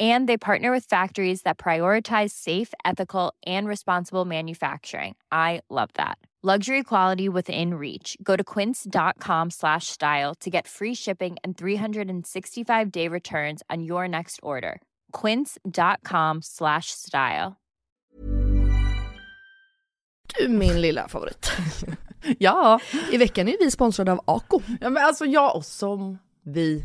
And they partner with factories that prioritize safe, ethical, and responsible manufacturing. I love that. Luxury quality within reach. Go to quince.com slash style to get free shipping and 365 day returns on your next order. Quince.com slash style. Du min lilla favorit. Ja. I veckan är vi sponsrade av Ako. ja, men alltså jag och som vi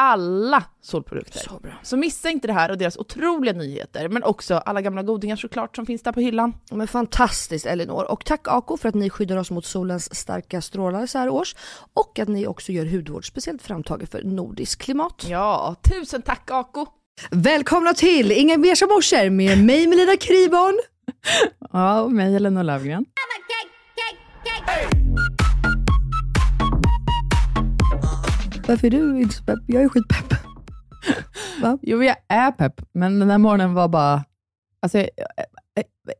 Alla solprodukter. Så bra. Så missa inte det här och deras otroliga nyheter, men också alla gamla godingar såklart som finns där på hyllan. Men fantastiskt Elinor. Och tack Ako för att ni skyddar oss mot solens starka strålar så här års. Och att ni också gör hudvård speciellt framtaget för nordiskt klimat. Ja, tusen tack Ako! Välkomna till Inga beiga morsor med mig Melina Kriborn. Ja, och mig Elinor Löfgren. Varför är du inte så pepp? Jag är skitpepp. Jo, jag är pepp, men den här morgonen var bara... Alltså, jag,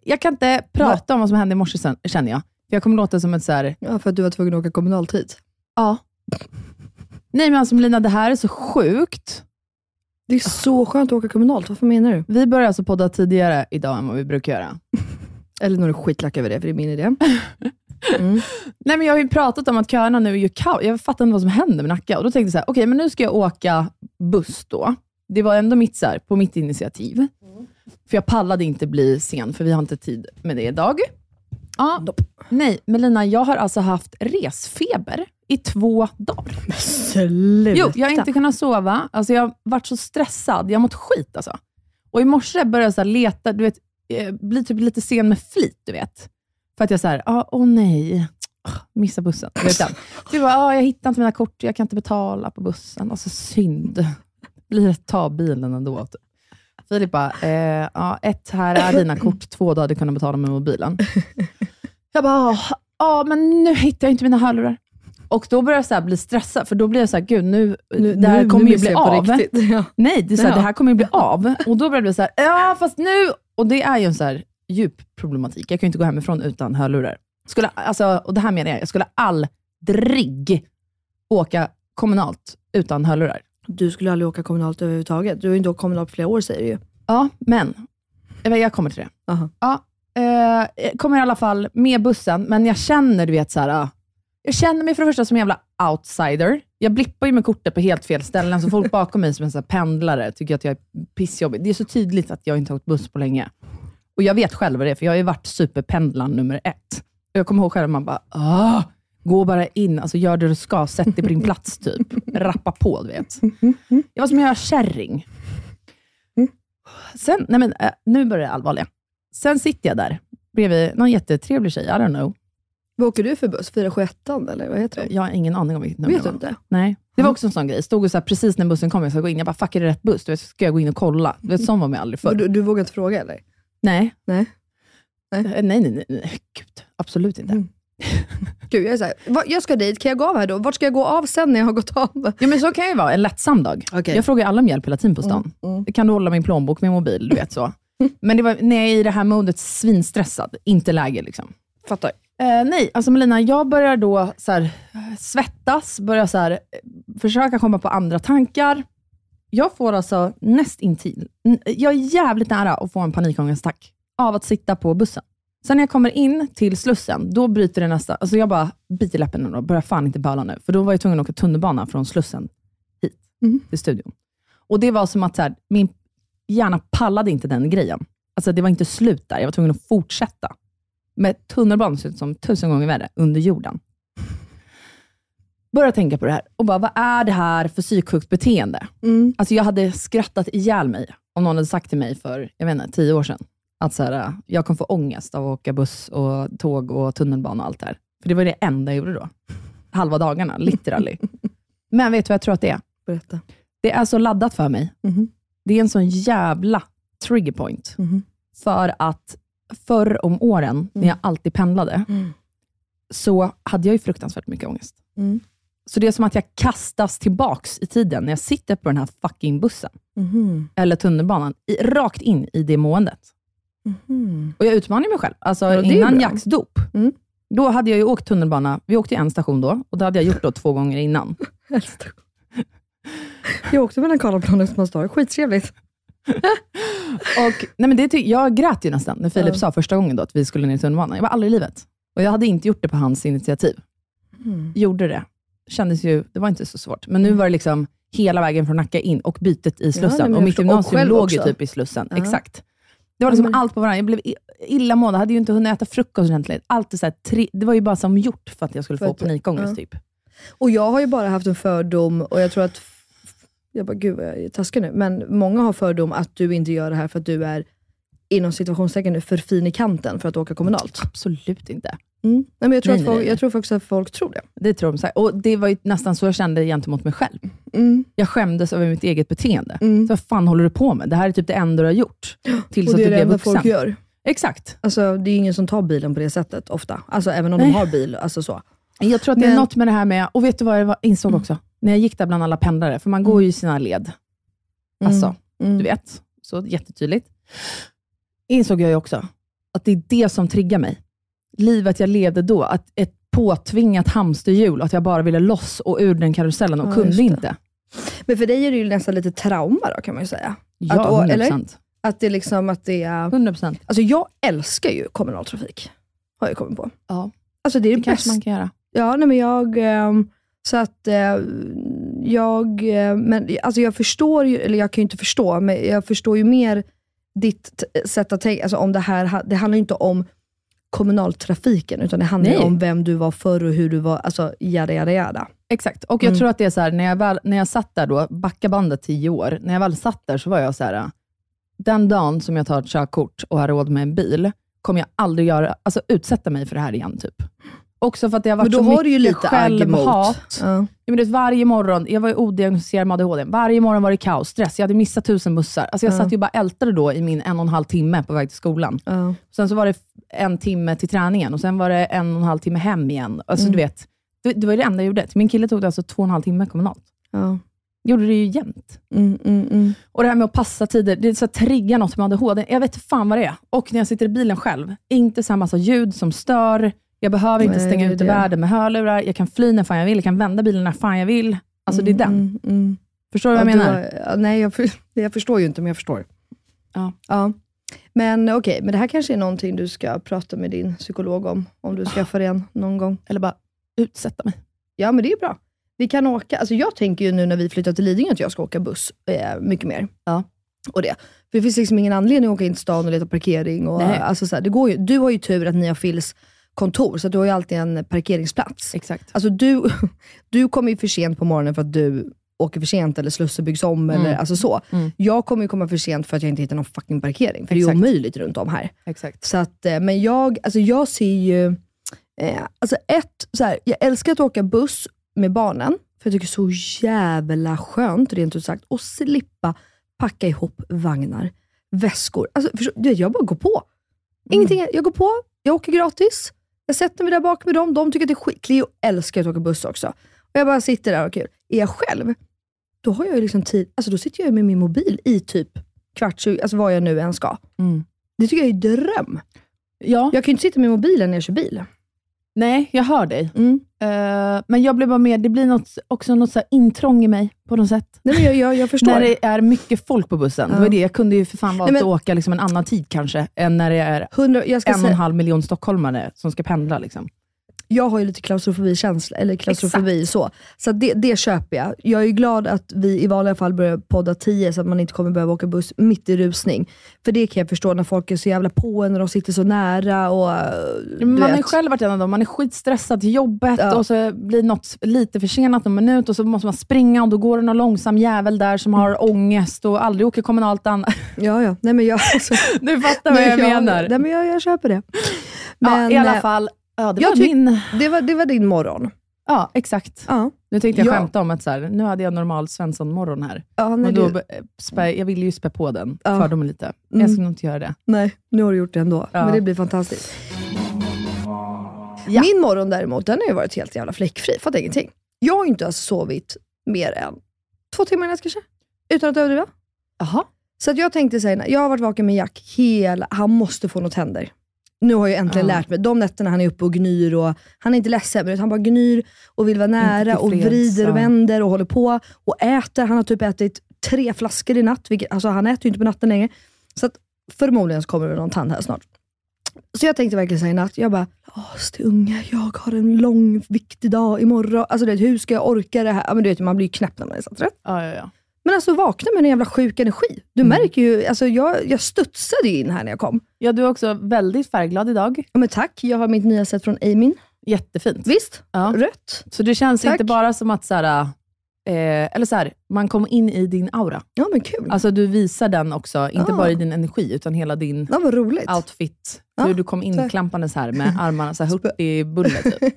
jag kan inte prata om vad som hände i morse sen, känner jag. För jag kommer låta som ett så här... Ja, för att du var tvungen att åka kommunaltid. Ja. Nej men alltså Melina, det här är så sjukt. Det är så skönt att åka kommunalt, varför menar du? Vi börjar alltså podda tidigare idag än vad vi brukar göra. Elinor är skitlack över det, för det är min idé. Mm. Nej men jag har ju pratat om att köerna nu är ju kaos. Jag fattar inte vad som händer med Nacka. Och då tänkte jag så här, okej men nu ska jag åka buss då. Det var ändå mitt, så här, på mitt initiativ. För jag pallade inte bli sen, för vi har inte tid med det idag. Ja, nej, Melina, jag har alltså haft resfeber i två dagar. Sluta. Jo, jag har inte kunnat sova. Alltså, jag har varit så stressad. Jag har mått skit. Alltså. Och i morse började jag så leta, du vet, eh, bli typ lite sen med flit. Du vet. För att jag så här, ah, åh nej, Ah, missa bussen. Du bara, ah, jag hittar inte mina kort, jag kan inte betala på bussen. Alltså synd. Blir ta bilen ändå. Typ. Filip bara, eh, ja, ett, här är dina kort, två, du hade kunnat betala med mobilen. Jag bara, ja men nu hittar jag inte mina hörlurar. Och då börjar jag så bli stressad, för då blir jag så här, gud nu, det här nu- kommer nu ju bli jag av. Ja. Nej, det, är så här, Ja. det här kommer ju bli av. Och då börjar bli så här, ja fast nu, och det är ju en så här djup problematik. Jag kan ju inte gå hemifrån utan hörlurar. Skulle, alltså, och det här menar jag, jag skulle aldrig åka kommunalt utan hörlurar. Du skulle aldrig åka kommunalt överhuvudtaget. Du har ju inte åkt kommunalt på flera år säger du ju. Ja, men jag vet, jag kommer till det. Aha. Ja, eh, kommer i alla fall med bussen, men jag känner, du vet, så här, ah, jag känner mig för det första som en jävla outsider. Jag blippar ju med kortet på helt fel ställen, så folk bakom mig som en så här pendlare tycker att jag är pissjobbig. Det är så tydligt att jag inte har åkt buss på länge. Och jag vet själv vad det är, för jag har ju varit superpendlaren nummer ett. Och jag kommer ihåg själv, man bara, ah, gå bara in, alltså gör det du ska, sätt dig på din plats typ. Rappa på, du vet. Jag var som en kärring. Sen, nej men, eh, nu börjar det allvarliga. Sen sitter jag där bredvid någon jättetrevlig tjej, I don't know. Vad åker du för buss? 471 eller vad heter det? Jag har ingen aning om vilket nummer Vet du inte? Nej. Det var också en sån grej. Stod och så här, precis när bussen kom, jag ska gå in. Jag bara, fuck är det rätt buss? Du vet, ska jag gå in och kolla? Du vet, sån var man aldrig förr. Du, du vågar inte fråga eller? Nej. Nej. Eh, Nej, nej, nej. nej. Gud, absolut inte. Mm. Gud, jag är såhär, "Va, jag ska dit, kan jag gå av här då? Vart ska jag gå av sen när jag har gått av? Ja, men så kan jag ju vara en lättsam dag. Okej. Jag frågar alla om hjälp hela tiden på stan. Mm. Kan du hålla min plånbok, min mobil? Du vet så. Men det var när jag är i det här modet svinstressad, inte läge liksom. Fattar. Eh, nej, alltså Melina, jag börjar då så här, svettas, börjar så här, eh, försöka komma på andra tankar. Jag får alltså näst intill, jag är jävligt nära att få en panikångestattack av att sitta på bussen. Sen när jag kommer in till Slussen, då bryter det nästa, alltså jag bara biter läppen och börjar fan inte böla nu, för då var jag tvungen att åka tunnelbana från Slussen hit Mhm. till studion. Och det var som att så här, min hjärna pallade inte den grejen. Alltså det var inte slut där, jag var tvungen att fortsätta med tunnelbanan ser ut som tusen gånger värre, under jorden. Började tänka på det här och bara, vad är det här för psyksjukt beteende? Mm. Alltså jag hade skrattat ihjäl mig om någon hade sagt till mig för, jag vet inte, tio år sedan, att så här, jag kommer få ångest av att åka buss och tåg och tunnelbana och allt det här. För det var det enda jag gjorde då. Halva dagarna, literally. Men vet du vad jag tror att det är? Berätta. Det är så laddat för mig. Mhm. Det är en sån jävla trigger point. Mhm. För att förr om åren, när jag alltid pendlade, Mm. så hade jag ju fruktansvärt mycket ångest. Mm. Så det är som att jag kastas tillbaks i tiden när jag sitter på den här fucking bussen, Mhm. eller tunnelbanan, i, rakt in i det måendet. Mhm. Och jag utmanar mig själv. Alltså Ja, innan. Jacks dop, Mm. då hade jag ju åkt tunnelbana. Vi åkte en station då, och det hade jag gjort då två gånger innan. Jag åkte mellan Karlaplan och Östmanstorp, skittrevligt. Och, nej men det, ty- jag grät ju nästan när Filip Ja. sa första gången då att vi skulle ner i tunnelbanan. Jag var aldrig i livet. Och jag hade inte gjort det på hans initiativ. Mm. Gjorde det. Kändes ju, det var inte så svårt. Men nu var det liksom hela vägen från Nacka in och bytet i Slussen. nej, men och mitt gymnasium låg ju typ i Slussen. Ja. Exakt. Det var liksom men- allt på varandra. Jag blev illamående, hade ju inte hunnit äta frukost ordentligt. Allt så här, tre, det var ju bara som gjort för att jag skulle För få att- panikångest ja. typ. Och jag har ju bara haft en fördom, och jag tror att, jag bara gud vad jag är taskig nu, men många har fördom att du inte gör det här för att du är inom situationstecken nu för fin i kanten för att åka kommunalt. Absolut inte. Mm. Nej, men jag, tror Nej, att folk, nej. jag tror faktiskt att folk tror det. Det tror de. Och det var nästan så jag kände gentemot mig själv. Mm. Jag skämdes över mitt eget beteende. Mm. Så vad fan håller du på med? Det här är typ det enda du har gjort. Tills Och att det du är det blev enda vuxen. folk gör. Exakt. Alltså, det är ingen som tar bilen på det sättet ofta. Alltså, även om Nej. de har bil. Alltså, så. Jag tror att det är Men- något med det här med, och vet du vad jag insåg också? När jag gick där bland alla pendlare, för man går ju i sina led. Alltså, Mm. du vet. Så jättetydligt. Insåg jag ju också att det är det som triggar mig. Livet jag levde då, att ett påtvingat hamsterhjul, att jag bara ville loss och ur den karusellen och Ja, kunde inte. Men för dig är det ju nästan lite trauma då, kan man ju säga. Ja, Att å- 100%. eller? Att det liksom att det är... 100%. Alltså jag älskar ju kommunaltrafik. Har jag kommit på. Ja, Alltså det är det, det kanske man kan göra. Ja, nej men jag... ehm, så att eh, jag... eh, Men alltså jag förstår ju, eller jag kan ju inte förstå, men jag förstår ju mer ditt sätt att tänka. Alltså om det här, det handlar ju inte om kommunaltrafiken, utan det handlar Nej. om vem du var förr och hur du var, alltså jada jada jada. Exakt, och jag Mm. tror att det är så här, när jag, väl, när jag satt där då, backa bandet tio år, när jag väl satt där så var jag så här, den dagen som jag tar ett körkort och har råd med en bil, kommer jag aldrig göra, alltså utsätta mig för det här igen. typ. Också för att det har varit så har mycket lite självhat. Ja. Ja, men varje morgon, jag var ju odiagnostiserad med ADHD. Varje morgon var det kaos, stress. Jag hade missat tusen bussar. Alltså jag Ja. satt ju bara ältade då i min en och en halv timme på väg till skolan. Ja. Sen så var det en timme till träningen och sen var det en och en halv timme hem igen. Alltså Mm. du vet, det, det var ju det enda jag gjorde. Min kille tog det alltså två och en halv timme kommunalt. Ja. Gjorde det ju jämt. Mm, mm, mm. Och det här med att passa tider, det är så att trigga något med ADHD. Jag vet fan vad det är. Och när jag sitter i bilen själv, inte så här massa ljud som stör. Jag behöver inte stänga ute världen med hörlurar. Jag kan fly när fan jag vill. Jag kan vända bilen när fan jag vill. Alltså det är den. Mm, mm. Förstår du vad Ja, jag du menar? har- ja, nej, jag, för, jag förstår ju inte, men jag förstår. Ja. ja. Men okej, men det här kanske är någonting du ska prata med din psykolog om, om du skaffar en någon gång. Eller bara utsätta mig. Ja, men det är bra. Vi kan åka, alltså jag tänker ju nu när vi flyttar till Lidingö att jag ska åka buss eh, mycket mer. Ja. Och det. För det finns liksom ingen anledning att åka in till stan och leta parkering. Och, Nej. alltså så här, det går ju, du har ju tur att ni har Phils kontor, så du har ju alltid en parkeringsplats. Exakt. Alltså du, du kommer ju för sent på morgonen för att du åker för sent eller Slussen byggs om. Eller, alltså så. Mm. Jag kommer ju komma för sent för att jag inte hittar någon fucking parkering. För det är Exakt. ju omöjligt runt om här. Exakt. Så att, eh, men jag, alltså jag ser ju... Eh, alltså ett, så här, jag älskar att åka buss med barnen, för jag tycker det är så jävla skönt, rent ut sagt, att slippa packa ihop vagnar, väskor. Alltså, vet, jag bara går på. Ingenting, jag går på, jag åker gratis, jag sätter mig där bak med dem, de tycker att det är skit. Cleo älskar att åka buss också. Och jag bara sitter där och kul. Är jag själv, då har jag ju liksom tid, alltså då sitter jag med min mobil i typ kvart, alltså vad jag nu än ska. Mm. Det tycker jag är dröm. Ja, Jag kan ju inte sitta med mobilen när jag kör bil. nej, jag hör dig. Mm. Eh, men jag blir bara med, det blir något, också något så intrång i mig på något sätt. Nej, men jag, jag, jag förstår. När det är mycket folk på bussen. Ja. Det var det. Jag kunde ju för fan valt att åka liksom en annan tid kanske, än när det är 100, jag, ska en och en halv miljon stockholmare som ska pendla. Liksom. Jag har ju lite klaustrofobikänsla, eller klaustrofobi så. Så det, det köper jag. Jag är glad att vi i vanliga fall börjar podda 10 så att man inte kommer behöva åka buss mitt i rusning. För det kan jag förstå när folk är så jävla på en och de sitter så nära. Och, eh, Man har ju själv varit en av dem, man är skitstressad till jobbet Ja. och så blir något lite försenat någon minut och så måste man springa och då går det någon långsam jävel där som har ångest och aldrig åker kommunalt. Ja, ja. Nej, men jag, alltså, Du fattar vad jag menar. Nej, men jag, jag köper det. ja, Men, I alla eh, fall, ja, det jag var tyck- min... Det var, det var din morgon. Ja, exakt. Ja, Nu tänkte jag Ja. skämta om att så här, nu hade jag normal Svensson-morgon här. ja, nej, och då, spä, jag ville ju spä på den Ja. fördomen lite. Men Mm. Jag ska nog inte göra det. nej, nu har du gjort det ändå. Ja. Men det blir fantastiskt. Ja. Min morgon däremot, den har ju varit helt jävla fläckfri. Fattar ingenting. Jag har inte ens sovit mer än två timmar i natt kanske. Utan att överdriva. Jaha. Så att jag tänkte säga, jag har varit vaken med Jack hela, han måste få något tänder. Nu har jag äntligen Ja. lärt mig, de nätterna han är uppe och gnyr och han är inte ledsen, men han bara gnyr och vill vara nära och vrider och vänder och håller på och äter. Han har typ ätit tre flaskor i natt, vilket, alltså han äter ju inte på natten längre. Så att förmodligen så kommer det någon tand här snart. Så jag tänkte verkligen säga i natt, jag bara, Asti unge, jag har en lång viktig dag imorgon. Alltså du vet, hur ska jag orka det här? Men du vet, man blir ju knäpp när man är så trött. Ja, ja, ja. Men alltså vakna med en jävla sjuk energi. Du Mm. märker ju, alltså jag, jag studsade ju in här när jag kom. ja, du är också väldigt färgglad idag. Ja, men tack, jag har mitt nya set från Amin. Jättefint. Visst? Ja. Rött. Så det känns Tack. inte bara som att så här, eh, eller så här, man kom in i din aura. Ja men kul. Alltså du visar den också, inte Ah. bara i din energi, utan hela din ja, roligt. outfit. Ja, Hur du kom inklampandes här med armarna så här hurtig-bulle typ.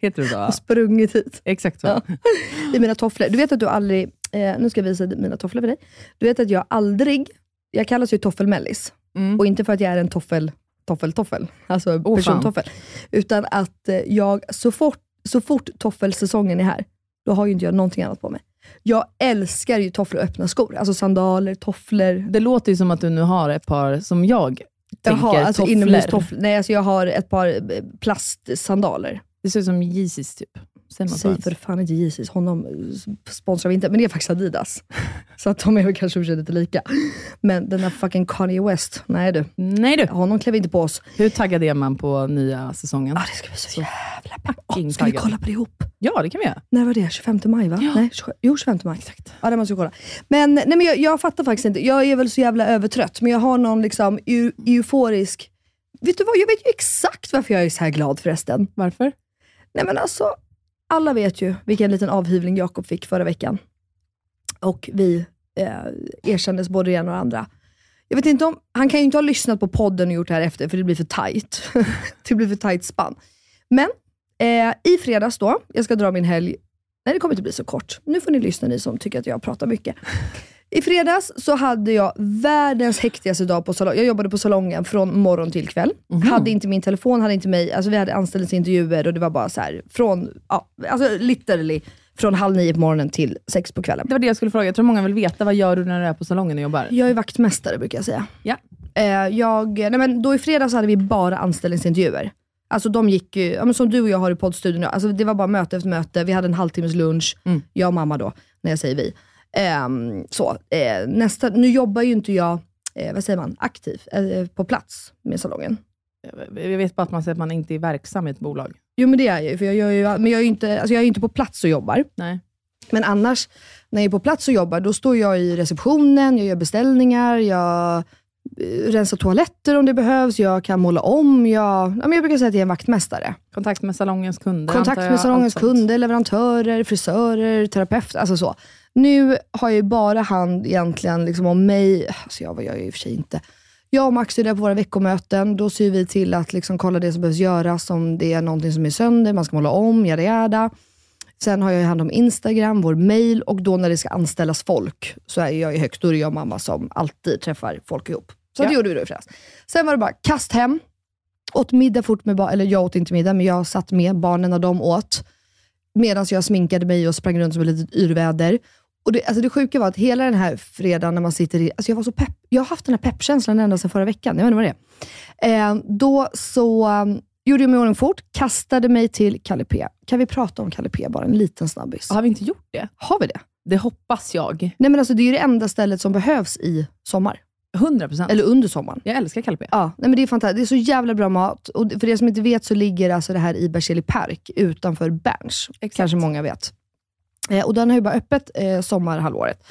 Heter det så? Har sprungit hit Exakt så. Ja. i mina tofflor. Du vet att du aldrig, eh, nu ska jag visa mina tofflor för dig. Du vet att jag aldrig, jag kallas ju toffelmellis. Mm. Och inte för att jag är en toffel, toffel, toffel. Alltså fan. persontoffel. Utan att eh, jag, så fort, så fort toffelsäsongen är här, då har ju inte jag någonting annat på mig. Jag älskar ju tofflor och öppna skor. Alltså sandaler, tofflor. Det låter ju som att du nu har ett par som jag tänker Jaha, alltså tofflor. Nej, alltså jag har ett par eh, plastsandaler. Det ser ut som Yeezys typ. Säg för fan inte Yeezys, honom sponsrar vi inte. Men det är faktiskt Adidas. Så att de är väl kanske i lite lika. Men den där fucking Kanye West, nej du. Nej du. Honom klev inte på oss. Hur taggad är man på nya säsongen? Ja, det ska bli så, Så jävla pepp. Åh, fucking Ska vi taggad. kolla på det ihop? Ja, det kan vi göra. När var det? 25 maj va? Ja. Nej, 27, jo 25 maj. Exakt. Ja, det måste vi kolla. Men, nej, men jag, jag fattar faktiskt inte. Jag är väl så jävla övertrött, men jag har någon liksom eu, euforisk... Vet du vad? Jag vet ju exakt varför jag är så här glad förresten. Varför? Nej men alltså, alla vet ju vilken liten avhyvling Jakob fick förra veckan. Och vi eh, erkändes både det ena och det andra. Jag vet inte om, han kan ju inte ha lyssnat på podden och gjort det här efter, för det blir för tight. det blir för tight spann. Men Eh, I fredags då, jag ska dra min helg, nej det kommer inte bli så kort. Nu får ni lyssna ni som tycker att jag pratar mycket. I fredags så hade jag världens hektigaste dag på salongen. Jag jobbade på salongen från morgon till kväll. Hade inte min telefon, hade inte mig. Alltså vi hade anställningsintervjuer och det var bara så här från, ja, alltså literally från halv nio på morgonen till sex på kvällen. Det var det jag skulle fråga. Jag tror många vill veta, vad gör du när du är på salongen och jobbar? Jag är vaktmästare brukar jag säga. Ja. Eh, jag, nej men då i fredags hade vi bara anställningsintervjuer. Alltså de gick ju, ja, men som du och jag har i poddstudion alltså det var bara möte efter möte. Vi hade en halvtimmes lunch, Mm. jag och mamma då, när jag säger vi. Ehm, så, eh, nästa, nu jobbar ju inte jag, eh, vad säger man, aktiv eh, på plats med salongen. Jag vet bara att man säger att man inte är verksam i ett bolag. Jo men det är jag ju, för jag gör ju, men jag är ju inte, alltså jag är inte på plats och jobbar. Nej. Men annars, när jag är på plats och jobbar, då står jag i receptionen, jag gör beställningar, jag rensar toaletter om det behövs, jag kan måla om, jag, ja, men jag brukar säga att jag är en vaktmästare. Kontakt med salongens kunder Kontakt med salongens kunder, leverantörer, frisörer, terapeuter, alltså så. Nu har jag ju bara hand egentligen liksom om mig, alltså jag, jag i och för sig inte. Jag och Max är där på våra veckomöten, då ser vi till att liksom kolla det som behövs göras, om det är någonting som är sönder, man ska måla om, jada jada. Sen har jag hand om Instagram, vår mail och då när det ska anställas folk, så är jag ju högt, då är det jag och mamma som alltid träffar folk ihop. Så Ja. det gjorde vi då i fredags. Sen var det bara kast hem, åt middag fort med barnen, eller jag åt inte middag, men jag satt med barnen när de åt. Medan jag sminkade mig och sprang runt som ett litet yrväder. Och det, alltså det sjuka var att hela den här fredagen när man sitter i, alltså jag var så pepp. Jag har haft den här peppkänslan ända sedan förra veckan. Jag vet inte vad det är. Eh, då så um, gjorde jag mig i ordning fort, kastade mig till Kalle P. Kan vi prata om Kalle P bara en liten snabbis? Har vi inte gjort det? Har vi det? Det hoppas jag. Nej men alltså det är ju det enda stället som behövs i sommar. 100 procent. Eller under sommaren. Jag älskar Calpe. Ja, nej men det är fantastiskt. Det är så jävla bra mat. Och för er som inte vet så ligger alltså det här i Berzelii park utanför Berns. Kanske många vet. Eh, och den har ju bara öppet eh, sommarhalvåret.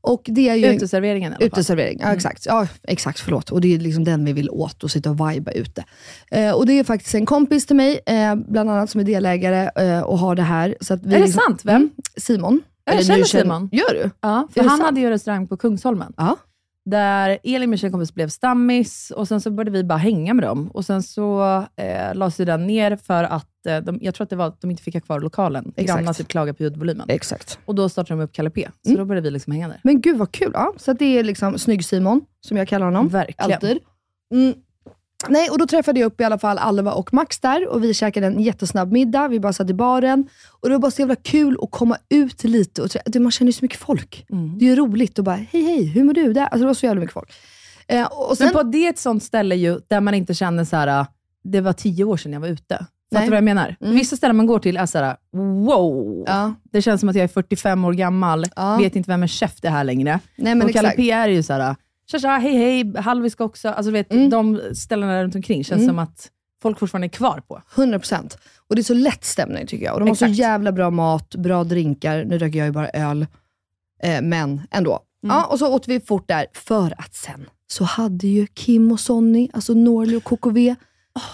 Och det är ju... Uteserveringen i alla fall. Uteservering, ja exakt. Ja, exakt, förlåt. Och det är liksom den vi vill åt och sitta och viba ute. Eh, och det är faktiskt en kompis till mig, eh, bland annat, som är delägare eh, och har det här. Så att vi Är det liksom, sant? Vem? Mm, Simon. Jag känner Simon. Gör du? Ja, för han sant? hade ju restaurang på Kungsholmen. Ja. Där Elin, min tjejkompis, blev stammis och sen så började vi bara hänga med dem. Och Sen så eh, lades den ner för att, eh, de, jag tror att det var att de inte fick ha kvar lokalen. Exakt. Grannarna typ klagade på ljudvolymen. Exakt. Och då startade de upp Kalle P. Så Mm. då började vi liksom hänga där. Men gud vad kul. Ja, så det är liksom Snygg-Simon, som jag kallar honom. Verkligen. Alltid. Mm. Nej, och då träffade jag upp i alla fall Alva och Max där och vi käkade en jättesnabb middag. Vi bara satt i baren och det var bara så jävla kul att komma ut lite. Och trä- det- man känner ju så mycket folk. Mm. Det är ju roligt att bara, hej hej, hur mår du? Där? Alltså, det var så jävla mycket folk. Eh, och sen, Men på det är ett sånt ställe ju, där man inte känner så här. äh, det var tio år sedan jag var ute. Fattar du vad jag menar? Mm. Vissa ställen man går till är så här: wow. ja, Det känns som att jag är 45 år gammal, Ja. vet inte vem en chef det här längre. nej men och Kalle. P är ju såhär, tja tja, hej hej, Hallwiska också. Alltså vet, Mm. de ställena runt omkring känns Mm. som att folk fortfarande är kvar på. 100%. Och det är så lätt stämning tycker jag. Och de har så Exakt. jävla bra mat, bra drinkar. Nu dricker jag ju bara öl, eh, men ändå. Mm. Ja, och så åt vi fort där, för att sen så hade ju Kim och Sonny, alltså Norli och KKV,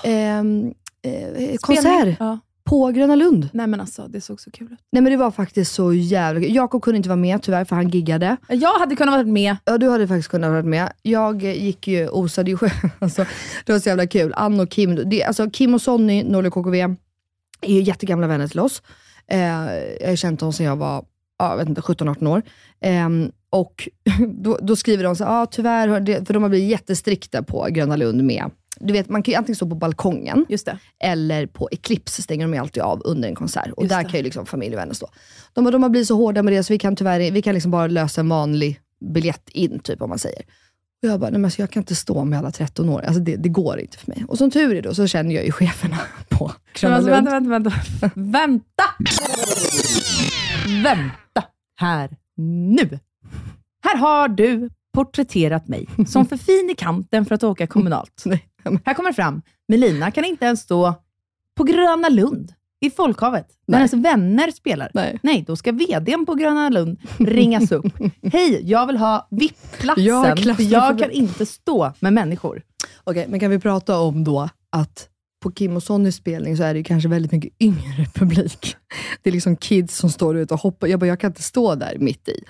ehm, eh, konsert Ja. På Gröna Lund. Nej men alltså, det såg så kul ut. Nej men det var faktiskt så jävla kul. Jakob kunde inte vara med tyvärr, för han giggade. Jag hade kunnat vara med. Ja, du hade faktiskt kunnat vara med. Jag eh, gick ju, osade ju själv. Alltså, det var så jävla kul. Ann och Kim, det, alltså Kim och Sonny, Norli KKV, är ju jättegamla vänner till oss. Eh, jag har känt dem sedan jag var ja, jag vet inte, 17-18 år. Ehm, och då, då skriver de så ah, tyvärr, för de har blivit jättestrikta på Gröna Lund med du vet, man kan ju antingen stå på balkongen eller på Eclipse stänger de ju alltid av under en konsert. Och Just där det. kan ju liksom familj och vänner stå. De, de har blivit så hårda med det så vi kan tyvärr vi kan liksom bara lösa en vanlig biljett in, typ om man säger. Och jag bara, nej men alltså, jag kan inte stå med alla 13 år. Alltså det, det går inte för mig. Och som tur är då så känner jag ju cheferna på Gröna alltså, vänta, vänta, vänta. vänta! Vänta här nu. Här har du porträtterat mig som för fin i kanten för att åka kommunalt. Nej, Här kommer det fram, Melina kan inte ens stå på Gröna Lund i folkhavet när hennes vänner spelar. Nej. Nej, då ska vdn på Gröna Lund ringas upp. Hej, jag vill ha VIP-platsen, Jag för jag kan inte stå med människor. Okej, men kan vi prata om då att på Kim och Sonnys spelning så är det ju kanske väldigt mycket yngre publik. Det är liksom kids som står ute och hoppar. Jag bara, jag kan inte stå där mitt i.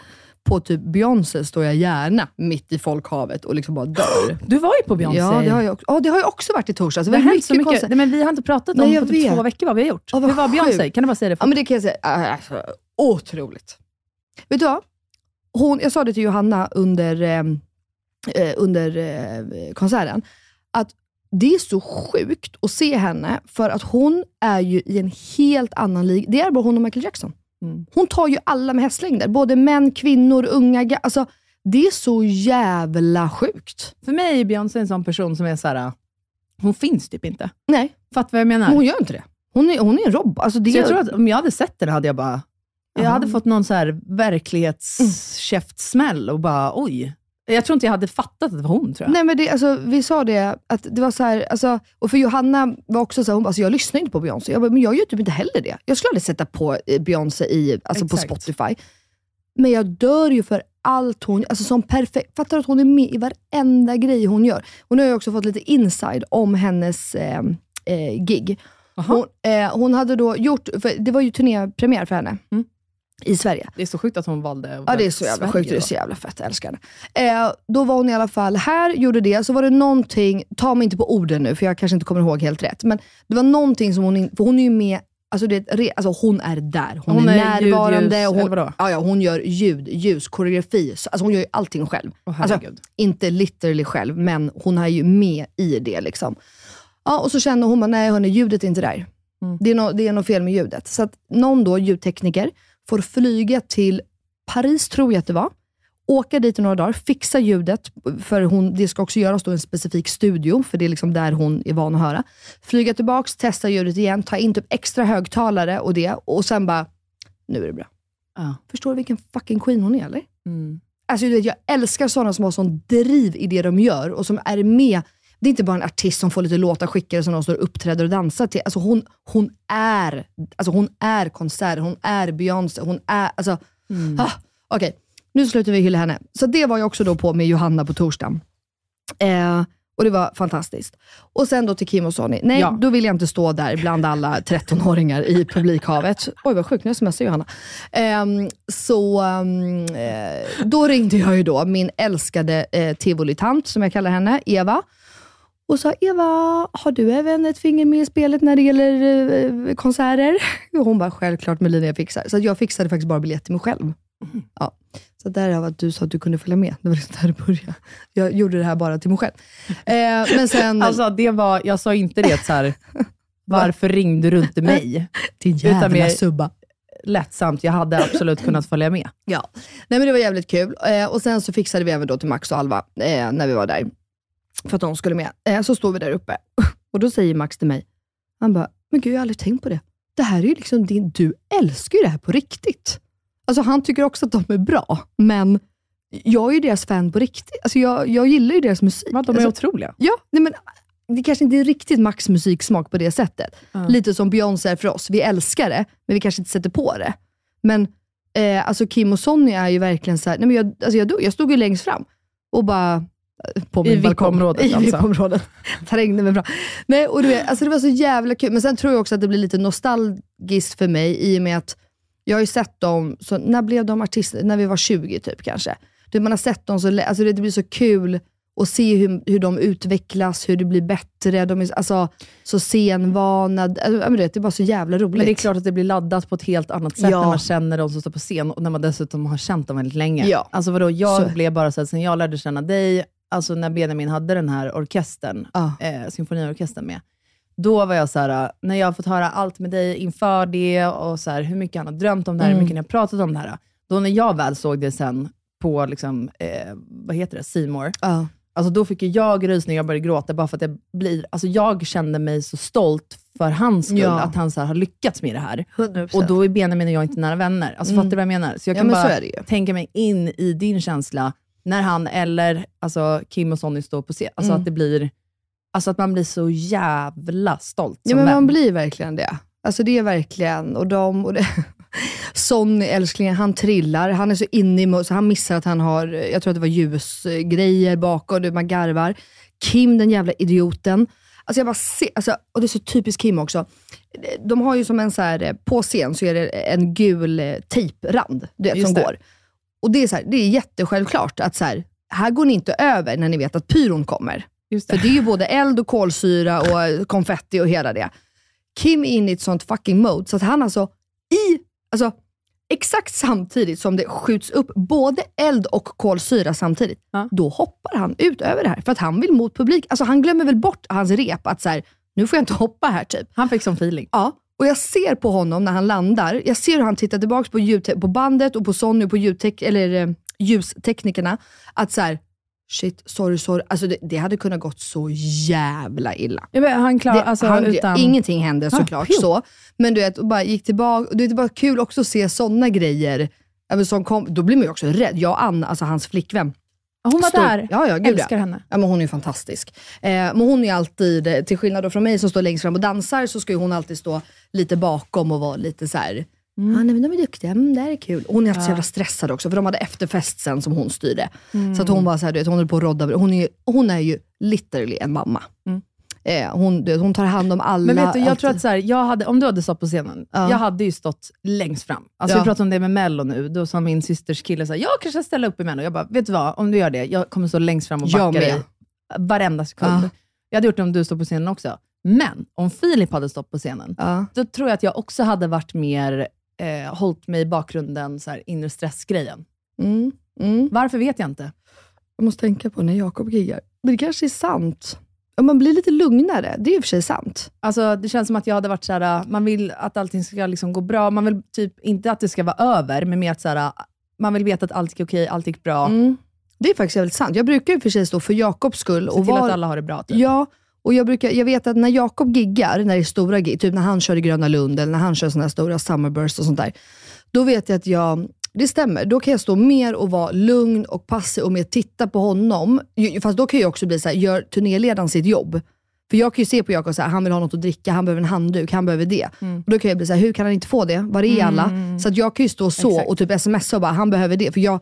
på typ Beyoncé står jag gärna mitt i folkhavet och liksom bara dör. Du var ju på Beyoncé. Ja, det har jag också, ja, det har jag också varit i torsdags. det har hänt så mycket. konstigt. Nej, men vi har inte pratat om Nej, jag på typ vet. två veckor vad vi har gjort. Ja, Hur var Beyoncé? Kan du bara säga det? Ja, men det kan jag säga. Alltså, otroligt. Vet du vad? Hon, jag sa det till Johanna under, eh, eh, under eh, konserten, att det är så sjukt att se henne, för att hon är ju i en helt annan liga. Det är bara hon och Michael Jackson. Mm. Hon tar ju alla med hästlängder. Både män, kvinnor, unga. ga- Alltså, det är så jävla sjukt. För mig är Beyoncé en sån person som är så här. hon finns typ inte. Nej, Fattar vad jag menar? men hon gör inte det. Hon är, hon är en robot. Alltså, det Så jag är- tror att om jag hade sett det hade jag bara, jag Aha. hade fått någon så här verklighetskäftsmäll och bara oj. Jag tror inte jag hade fattat att det var hon tror jag. Nej men det, alltså, vi sa det, att det var så här, alltså, och för Johanna var också så här, hon bara, alltså, jag lyssnar inte på Beyoncé. Jag bara, men jag gör typ inte heller det. Jag skulle aldrig sätta på eh, Beyoncé i, alltså, på. Spotify. Men jag dör ju för allt hon alltså som perfekt. Fattar du att hon är med i varenda grej hon gör? Hon har ju också fått lite inside om hennes eh, eh, gig. Hon, eh, hon hade då gjort, för det var ju turnépremiär för henne Mm. I Sverige. Det är så sjukt att hon valde Ja, det är så jävla Sverige sjukt. Det är då. så jävla fett. Jag älskar henne. Eh, då var hon i alla fall här, gjorde det. Så var det någonting, ta mig inte på orden nu, för jag kanske inte kommer ihåg helt rätt. Men det var någonting som hon, in- för hon är ju med, alltså, det, alltså hon är där. Hon, Hon är, är ljud, närvarande. ljus, hon, ja, ja, hon gör ljud, ljus, koreografi. Så, alltså hon gör ju allting själv. Åh, alltså, inte literally själv, men hon är ju med i det. Liksom. Ja, och så kände hon, nej hörni, ljudet är inte där. Mm. Det, är no, det är något fel med ljudet. Så att någon då, ljudtekniker, får flyga till Paris, tror jag att det var, åka dit i några dagar, fixa ljudet, för hon, det ska också göras då en specifik studio, för det är liksom där hon är van att höra. Flyga tillbaks, testa ljudet igen, ta in typ extra högtalare och det, och sen bara, nu är det bra. Ja. Förstår du vilken fucking queen hon är eller? Mm. Alltså, du vet, jag älskar sådana som har sån driv i det de gör och som är med. Det är inte bara en artist som får lite låtar skickade som de står och uppträder och dansar till. Alltså hon, hon, är, alltså hon är konsert, hon är Beyoncé, hon är... Alltså, ah, Okej, nu slutar vi hylla henne. Så det var jag också då på med Johanna på torsdagen. Eh, och det var fantastiskt. Och sen då till Kim och Sonny. Nej, Ja. då vill jag inte stå där bland alla 13-åringar i publikhavet. Oj vad sjukt, nu smsar Johanna. Ehm, så eh, då ringde jag ju då min älskade eh, tivolitant, som jag kallar henne, Eva. Och sa, Eva, har du även ett finger med i spelet när det gäller eh, konserter? Och hon bara, självklart Melina, jag fixar. Så jag fixade faktiskt bara biljett till mig själv. Ja. Så därav att du sa att du kunde följa med. Det var liksom där det började. Jag gjorde det här bara till mig själv. Eh, men sen, Alltså det var, jag sa inte det så här. varför ringde du inte mig? din utan jävla mer- subba. Lättsamt, jag hade absolut kunnat följa med. Ja, Nej, men det var jävligt kul. Eh, och Sen så fixade vi även då till Max och Alva eh, när vi var där. För att de skulle med. Eh, så står vi där uppe och då säger Max till mig, han bara, men gud jag har aldrig tänkt på det. Det här är ju liksom din, du älskar ju det här på riktigt. Alltså han tycker också att de är bra, men jag är ju deras fan på riktigt. Alltså jag, jag gillar ju deras musik. Vad, de är alltså, otroliga. Ja, nej men det kanske inte är riktigt Max musiksmak på det sättet. Ja. Lite som Beyoncé är för oss. Vi älskar det, men vi kanske inte sätter på det. Men eh, alltså Kim och Sonny är ju verkligen så här, nej men jag, alltså jag, jag stod ju längst fram och bara på min I balkong. VIP-området I alltså. Trängde mig fram. Nej, och du vet, alltså det var så jävla kul. Men sen tror jag också att det blir lite nostalgiskt för mig i och med att jag har ju sett dem, så när blev de artister? När vi var 20 typ kanske. Du, man har sett dem så alltså det, blir så kul att se hur, hur de utvecklas, hur det blir bättre. De är alltså, så scenvana. Alltså, det är bara så jävla roligt. Men det är klart att det blir laddat på ett helt annat sätt Ja. när man känner de som står på scen och när man dessutom har känt dem väldigt länge. Ja. Alltså vadå, jag Så- blev bara så här, sen jag lärde känna dig, alltså när Benjamin hade den här orkestern, Ja. eh, symfoniorkestern med, då var jag så här, när jag har fått höra allt med dig inför det och så här, hur mycket han har drömt om det här, Mm. hur mycket ni har pratat om det här. Då när jag väl såg det sen på, liksom, eh, vad heter det, Seymour, Ja. Alltså då fick jag rysningar och började gråta bara för att jag blir, alltså jag kände mig så stolt för hans skull, Ja. att han så har lyckats med det här. 100%. Och då är Benjamin och jag inte nära vänner. Alltså Mm. fattar du vad jag menar? Så jag Ja, kan så bara tänka mig in i din känsla när han eller alltså Kim och Sonny står på scen. Alltså Mm. att det blir, alltså att man blir så jävla stolt Ja, som men vän. man blir verkligen det. Alltså det är verkligen, och de och det. Sonny, älsklingen, han trillar. Han är så inne i så han missar att han har, jag tror att det var ljusgrejer bakom, du, man garvar. Kim, den jävla idioten. Alltså jag bara ser, alltså, och det är så typiskt Kim också. De har ju som en så här, på scen så är det en gul eh, tejprand du vet, Just som det. går. Och det är, så här, det är jättesjälvklart att så här, här går ni inte över när ni vet att pyron kommer. Just För det är ju både eld och kolsyra och konfetti och hela det. Kim är inne i ett sånt fucking mode, så att han alltså i, alltså exakt samtidigt som det skjuts upp både eld och kolsyra samtidigt, Ja. då hoppar han ut över det här. För att han vill mot publik. Alltså han glömmer väl bort hans rep, att så här, nu får jag inte hoppa här typ. Han fick sån feeling. Ja, och jag ser på honom när han landar, jag ser hur han tittar tillbaka på, ljud, på bandet och på Sonny och på ljudtek, eller, eh, ljusteknikerna, att så här, shit, sorry, sorry. Alltså det, det hade kunnat gått så jävla illa. Ja, men han klar, Det, alltså, han, utan... Ingenting hände Ah, såklart phew. så, men du vet, och bara gick tillbaka. Och det är bara kul också att se sådana grejer. Som kom, då blir man ju också rädd. Jag och Anna, alltså hans flickvän, Hon var Stor- där. Ja, ja, gud, ja. Älskar henne. Ja, men hon är ju fantastisk. Eh, men hon är alltid, till skillnad från mig som står längst fram och dansar, så ska hon alltid stå lite bakom och vara lite så här. Ah, nej, men de är duktiga, mm, det här är kul. Hon är alltid så jävla stressad också, för de hade efterfest sen som hon styrde. Så att hon var så här, du vet, hon höll på att rodda. Hon är, hon är ju literally en mamma. Eh, hon, du hon tar hand om alla. Men vet du, jag alltid. tror att så här, jag hade, om du hade stått på scenen, Ja. jag hade ju stått längst fram. Alltså Ja. Vi pratade om det med Mello nu, då sa min systers kille så här, jag kanske ska ställa upp i Mello. Jag bara, vet du vad, om du gör det, jag kommer stå längst fram och backa dig varenda sekund. Ja. Jag hade gjort det om du står på scenen också. Men om Filip hade stått på scenen, Ja. då tror jag att jag också hade varit mer, eh, hållit mig i bakgrunden, så här, inre stressgrejen. Mm, mm. Varför vet jag inte. Jag måste tänka på när Jakob giggar. Men det kanske är sant. Man blir lite lugnare, det är i och för sig sant. Alltså, det känns som att jag hade varit såhär, man vill att allting ska liksom gå bra. Man vill typ inte att det ska vara över, men mer att såhär, man vill veta att allt är okej, allt gick bra. Mm. Det är faktiskt jävligt sant. Jag brukar ju för sig stå för Jakobs skull. Se och till var- att alla har det bra. Typ. Ja, och jag, brukar, jag vet att när Jakob giggar, när det är stora gig, typ när han kör i Gröna Lund eller när han kör såna här stora summerburst och sånt där. Då vet jag att jag, det stämmer, då kan jag stå mer och vara lugn och passiv och mer titta på honom. Fast då kan jag också bli så här, gör turnéledaren sitt jobb? För jag kan ju se på Jakob att han vill ha något att dricka, han behöver en handduk, han behöver det. Och då kan jag bli så här, hur kan han inte få det? Var är alla? Så att jag kan ju stå så Exakt. och typ smsa och bara, han behöver det. För jag,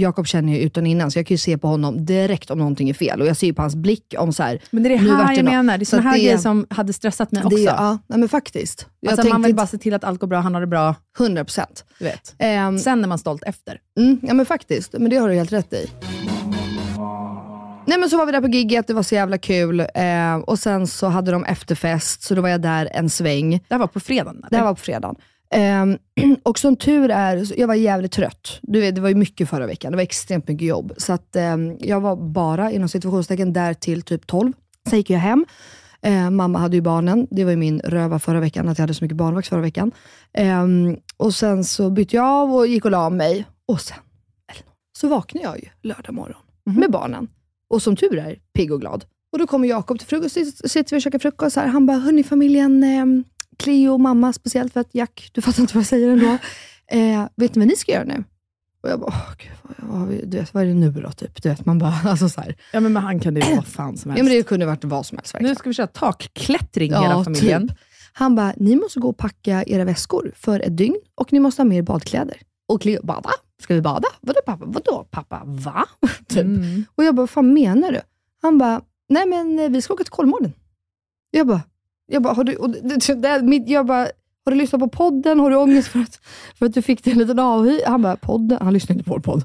Jakob känner jag utan innan, så jag kan ju se på honom direkt om någonting är fel. Och jag ser ju på hans blick om så här, Men det är det här jag menar. Det är så såna att här det- grejer som hade stressat mig också. Det, ja, nej men faktiskt. Alltså, man vill bara se till att allt går bra, han har det bra. 100 procent. Ehm, Sen är man stolt efter. mm, ja men faktiskt, men det har du helt rätt i. Nej men så var vi där på gigget, det var så jävla kul. Eh, och sen så hade de efterfest, så då var jag där en sväng. Det här var på fredagen. Det här var på fredagen. Ehm, och som tur är, jag var jävligt trött. Du vet, det var ju mycket förra veckan, det var extremt mycket jobb. Så att, ehm, jag var bara, inom situationstecken, där till typ 12. Sen gick jag hem. Eh, mamma hade ju barnen. Det var ju min röva förra veckan, att jag hade så mycket barnvakt förra veckan. Ehm, och sen så bytte jag av och gick och la mig. Och sen, så vaknade jag ju lördag morgon med barnen. Och som tur är, pigg och glad. Och då kommer Jakob till frukost, sitter vi och käkar frukost. Här. Han bara, hörni familjen, eh, Cleo och mamma, speciellt för att Jack, du fattar inte vad jag säger ändå. Eh, vet ni vad ni ska göra nu? Och jag bara, åh, gud, vad, vad, du vet, vad är det nu då? Typ? Du vet, man bara, alltså så här. Ja, men med han kan det ju vara fan som helst. Ja, men det kunde varit vad som helst. verkligen. Nu ska vi köra takklättring hela familjen. Typ. Han bara, ni måste gå och packa era väskor för ett dygn och ni måste ha mer badkläder. Och Cleo bara, va? Ska vi bada? Vadå pappa? Vadå pappa? Va? typ. Mm. Och jag bara, vad fan menar du? Han bara, nej men eh, vi ska åka till Kolmården. Jag bara, jag bara, har du, och det, det, mitt, jag bara, har du lyssnat på podden? Har du ångest för att, för att du fick det en liten avhy? Han bara, podden? Han lyssnar inte på vår podd.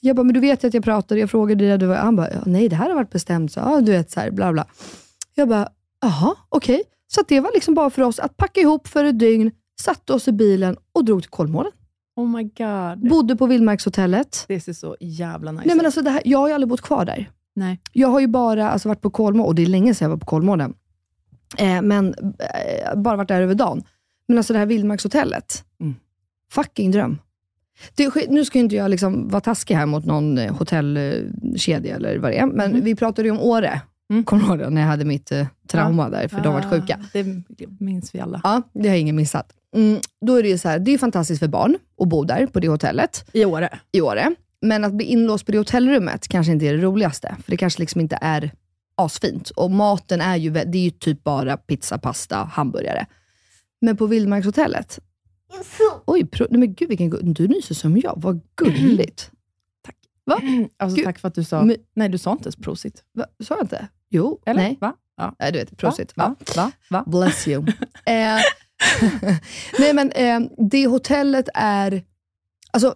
Jag bara, men du vet ju att jag pratade, jag frågade dig. Du var, han bara, ja, nej det här har varit bestämt. Så, ja, du vet, så här, bla bla. Jag bara, jaha, okej. Så att det var liksom bara för oss att packa ihop för ett dygn, satte oss i bilen och drog till Kolmården. Oh my god. Bodde på Vildmarkshotellet. Det ser så jävla nice Nej, men ut. alltså det här, jag har ju aldrig bott kvar där. Nej. Jag har ju bara alltså, varit på Kolmården, och det är länge sedan jag var på Kolmården. Eh, men eh, bara varit där över dagen. Men alltså det här Vildmarkshotellet, Mm. fucking dröm. Det, nu ska inte jag liksom vara taskig här mot någon eh, hotellkedja eller vad det är, men Mhm. vi pratade ju om Åre. Mm. Kommer du ihåg det? När jag hade mitt eh, trauma där, för de var sjuka. Ah, Det minns vi alla. Ja, det har ingen missat. Mm, då är det ju så här, det är fantastiskt för barn att bo där på det hotellet I Åre. i Åre. Men att bli inlåst på det hotellrummet kanske inte är det roligaste, för det kanske liksom inte är asfint. Och maten är ju, det är ju typ bara pizza, pasta, hamburgare. Men på Vildmarkshotellet, oj, pro, nej men gud vilken gu- du nyser som jag, vad gulligt. Va? Alltså, Gud. tack för att du sa... Men- Nej, du sa inte ens prosit. Va? Sa jag inte? Jo, Eller? nej. Va? Ja. Nej, du vet, prosit. Va? Ja. Va? Va? Bless you. eh, nej men eh, det hotellet är, alltså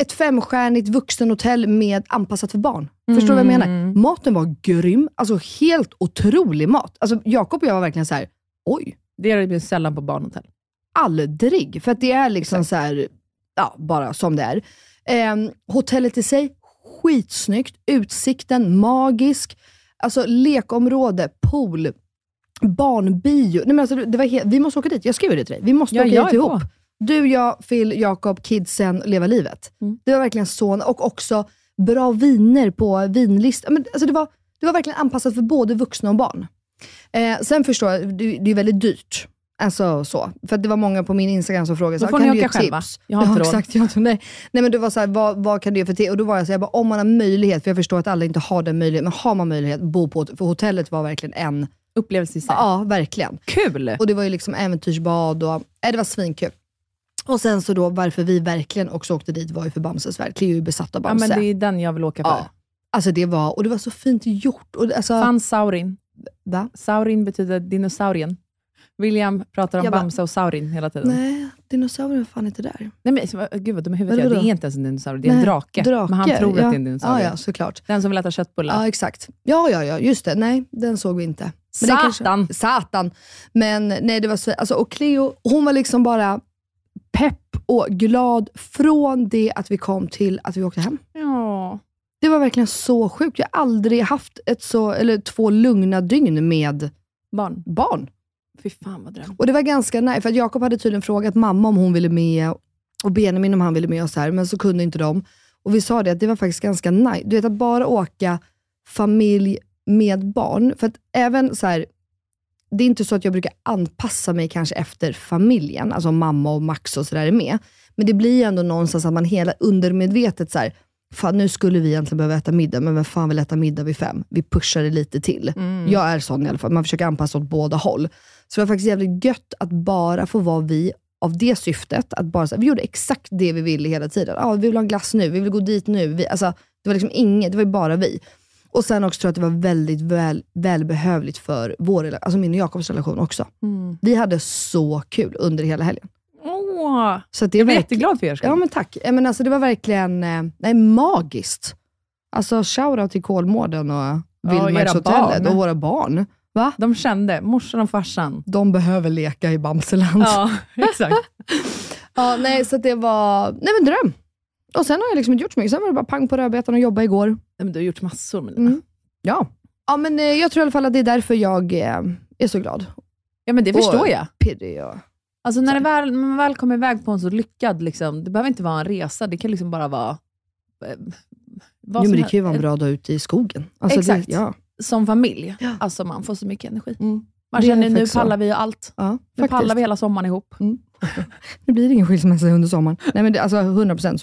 ett femstjärnigt vuxenhotell med anpassat för barn. Förstår du vad jag menar? Mm. Maten var grym. Alltså helt otrolig mat. Alltså Jakob och jag var verkligen så här: oj, Det är det sällan på barnhotell. aldrig. För att det är liksom så här, ja, bara som det är. Eh, hotellet i sig, skitsnyggt. Utsikten, magisk. Alltså lekområde, pool, barnbio. Nej, men alltså, det var helt, vi måste åka dit. Jag skriver det till dig. Vi måste Ja, åka dit ihop. på. Du, jag, Phil, Jakob, kidsen, leva livet. Mm. Det var verkligen så. Och också bra viner på vinlistan. Men, alltså, det, var, det var verkligen anpassat för både vuxna och barn. Eh, sen förstår jag, det, det är väldigt dyrt. Alltså så. För det var många på min Instagram som frågade, Då så, får kan ni du ge åka själva. tips? Jag har inte ja, råd. exakt. Jag, nej. nej men det var så här, vad, vad kan du ge för tips? Och då var jag så här, jag bara, om man har möjlighet, för jag förstår att alla inte har den möjligheten, men har man möjlighet, bo på för hotellet var verkligen en, Upplevelse i sig. ja verkligen. Kul! Och det var ju liksom äventyrsbad och äh, det var svinkul. Och sen så då varför vi verkligen också åkte dit var ju för Bamses värld. Cleo är ju besatt av Ja, Bamse. men det är den jag vill åka för. Ja. Alltså det var, och det var så fint gjort. Och alltså, Fanns saurin. va? Saurin betyder dinosaurien. William pratar om Jag bara- Bamse och saurin hela tiden. Nej. Nej, dinosaurier var fan inte där. men, så- gud vad dum i huvudet jag är. Det är inte ens en dinosaurie, det är en Nej, drake. Men han tror ja. att det är en dinosaurie. Ja, ja, såklart. Den som vill äta köttbullar. Ja, exakt. Ja, ja, ja, just det. Nej, den såg vi inte. Men den kanske- Satan! Satan! Men nej, det var så, alltså, och Cleo, hon var liksom bara pepp och glad från det att vi kom till att vi åkte hem. Ja. Det var verkligen så sjukt. Jag har aldrig haft ett så, eller två lugna dygn med Barn. barn. Fy fan vad dröm. Och det var ganska nice, för att Jakob hade tydligen frågat mamma om hon ville med och Benjamin om han ville med oss här, men så kunde inte de. Och vi sa det att det var faktiskt ganska nice. Du vet att bara åka familj med barn, för att även så här, det är inte så att jag brukar anpassa mig kanske efter familjen, alltså mamma och Max och sådär är med. Men det blir ju ändå någonstans att man hela undermedvetet så här, fan nu skulle vi egentligen behöva äta middag, men vem fan vill äta middag vid fem? Vi pushar det lite till. Jag är sån i alla fall, man försöker anpassa åt båda håll. Så det var faktiskt jävligt gött att bara få vara vi av det syftet. Att bara, så här, vi gjorde exakt det vi ville hela tiden. Ah, vi vill ha en glass nu, vi vill gå dit nu. Vi, alltså, det var liksom inget, det var bara vi. Och sen också tror jag att det var väldigt väl, välbehövligt för vår, alltså min och Jakobs relation också. Mm. Vi hade så kul under hela helgen. Åh, Så det jag blir jätteglad för er skull. Ja men tack. Men alltså, det var verkligen eh, nej, magiskt. Alltså shoutout till Kolmården och Vildmarkshotellet barn. och våra barn. Va? De kände, morsan och farsan. De behöver leka i Bamseland. Ja, exakt. Ja, nej, så det var nej, men dröm. Och sen har jag liksom inte gjort så mycket. Sen var det bara pang på rödbetan och jobba igår. Nej, men du har gjort massor med. Mm. Ja. ja, men eh, jag tror i alla fall att det är därför jag eh, är så glad. Ja, men det Och- förstår jag. Pirrig och... Alltså när Så. väl, man väl kommer iväg på en så lyckad, liksom, det behöver inte vara en resa, det kan liksom bara vara... Eh, vad Jo, som men det kan ju vara en helst. bra dag ute i skogen. Alltså, Exakt. Det, ja. Som familj. Ja. Alltså man får så mycket energi. Mm. Man Det är känner nu faktiskt så. pallar vi allt. Ja, Nu faktiskt. pallar vi hela sommaren ihop. Nu blir det ingen skilsmässa under sommaren. Nej, men det, alltså 100 procent.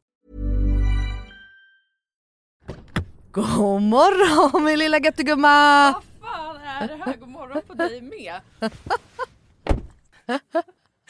God morgon min lilla göttegumma! Vad fan är det här? God morgon på dig med.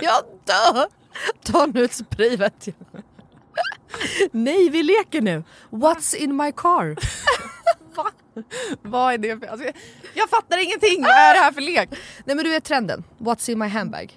Jag dör! Ta nu ett spray jag. Nej, vi leker nu. What's in my car? Va? Vad är det för... Alltså, jag, jag fattar ingenting! Vad är det här för lek? Nej men du vet trenden. What's in my handbag?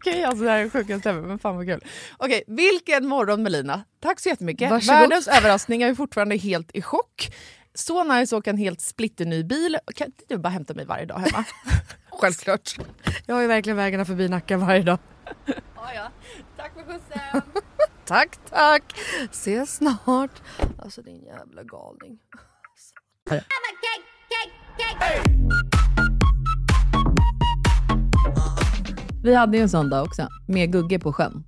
Okej, alltså det här är sjukaste ever, men fan vad kul. Okej, vilken morgon Melina. Tack så jättemycket. Varsågod. Världens överraskning, jag är fortfarande helt i chock. Så nice att åka en helt splitterny bil. Kan inte du bara hämta mig varje dag hemma? Självklart. Jag har ju verkligen vägarna förbi Nacka varje dag. ja, ja. Tack för skjutsen. Tack, tack. Ses snart. Alltså din jävla galning. Vi hade ju en sån dag också, med Gugge på sjön.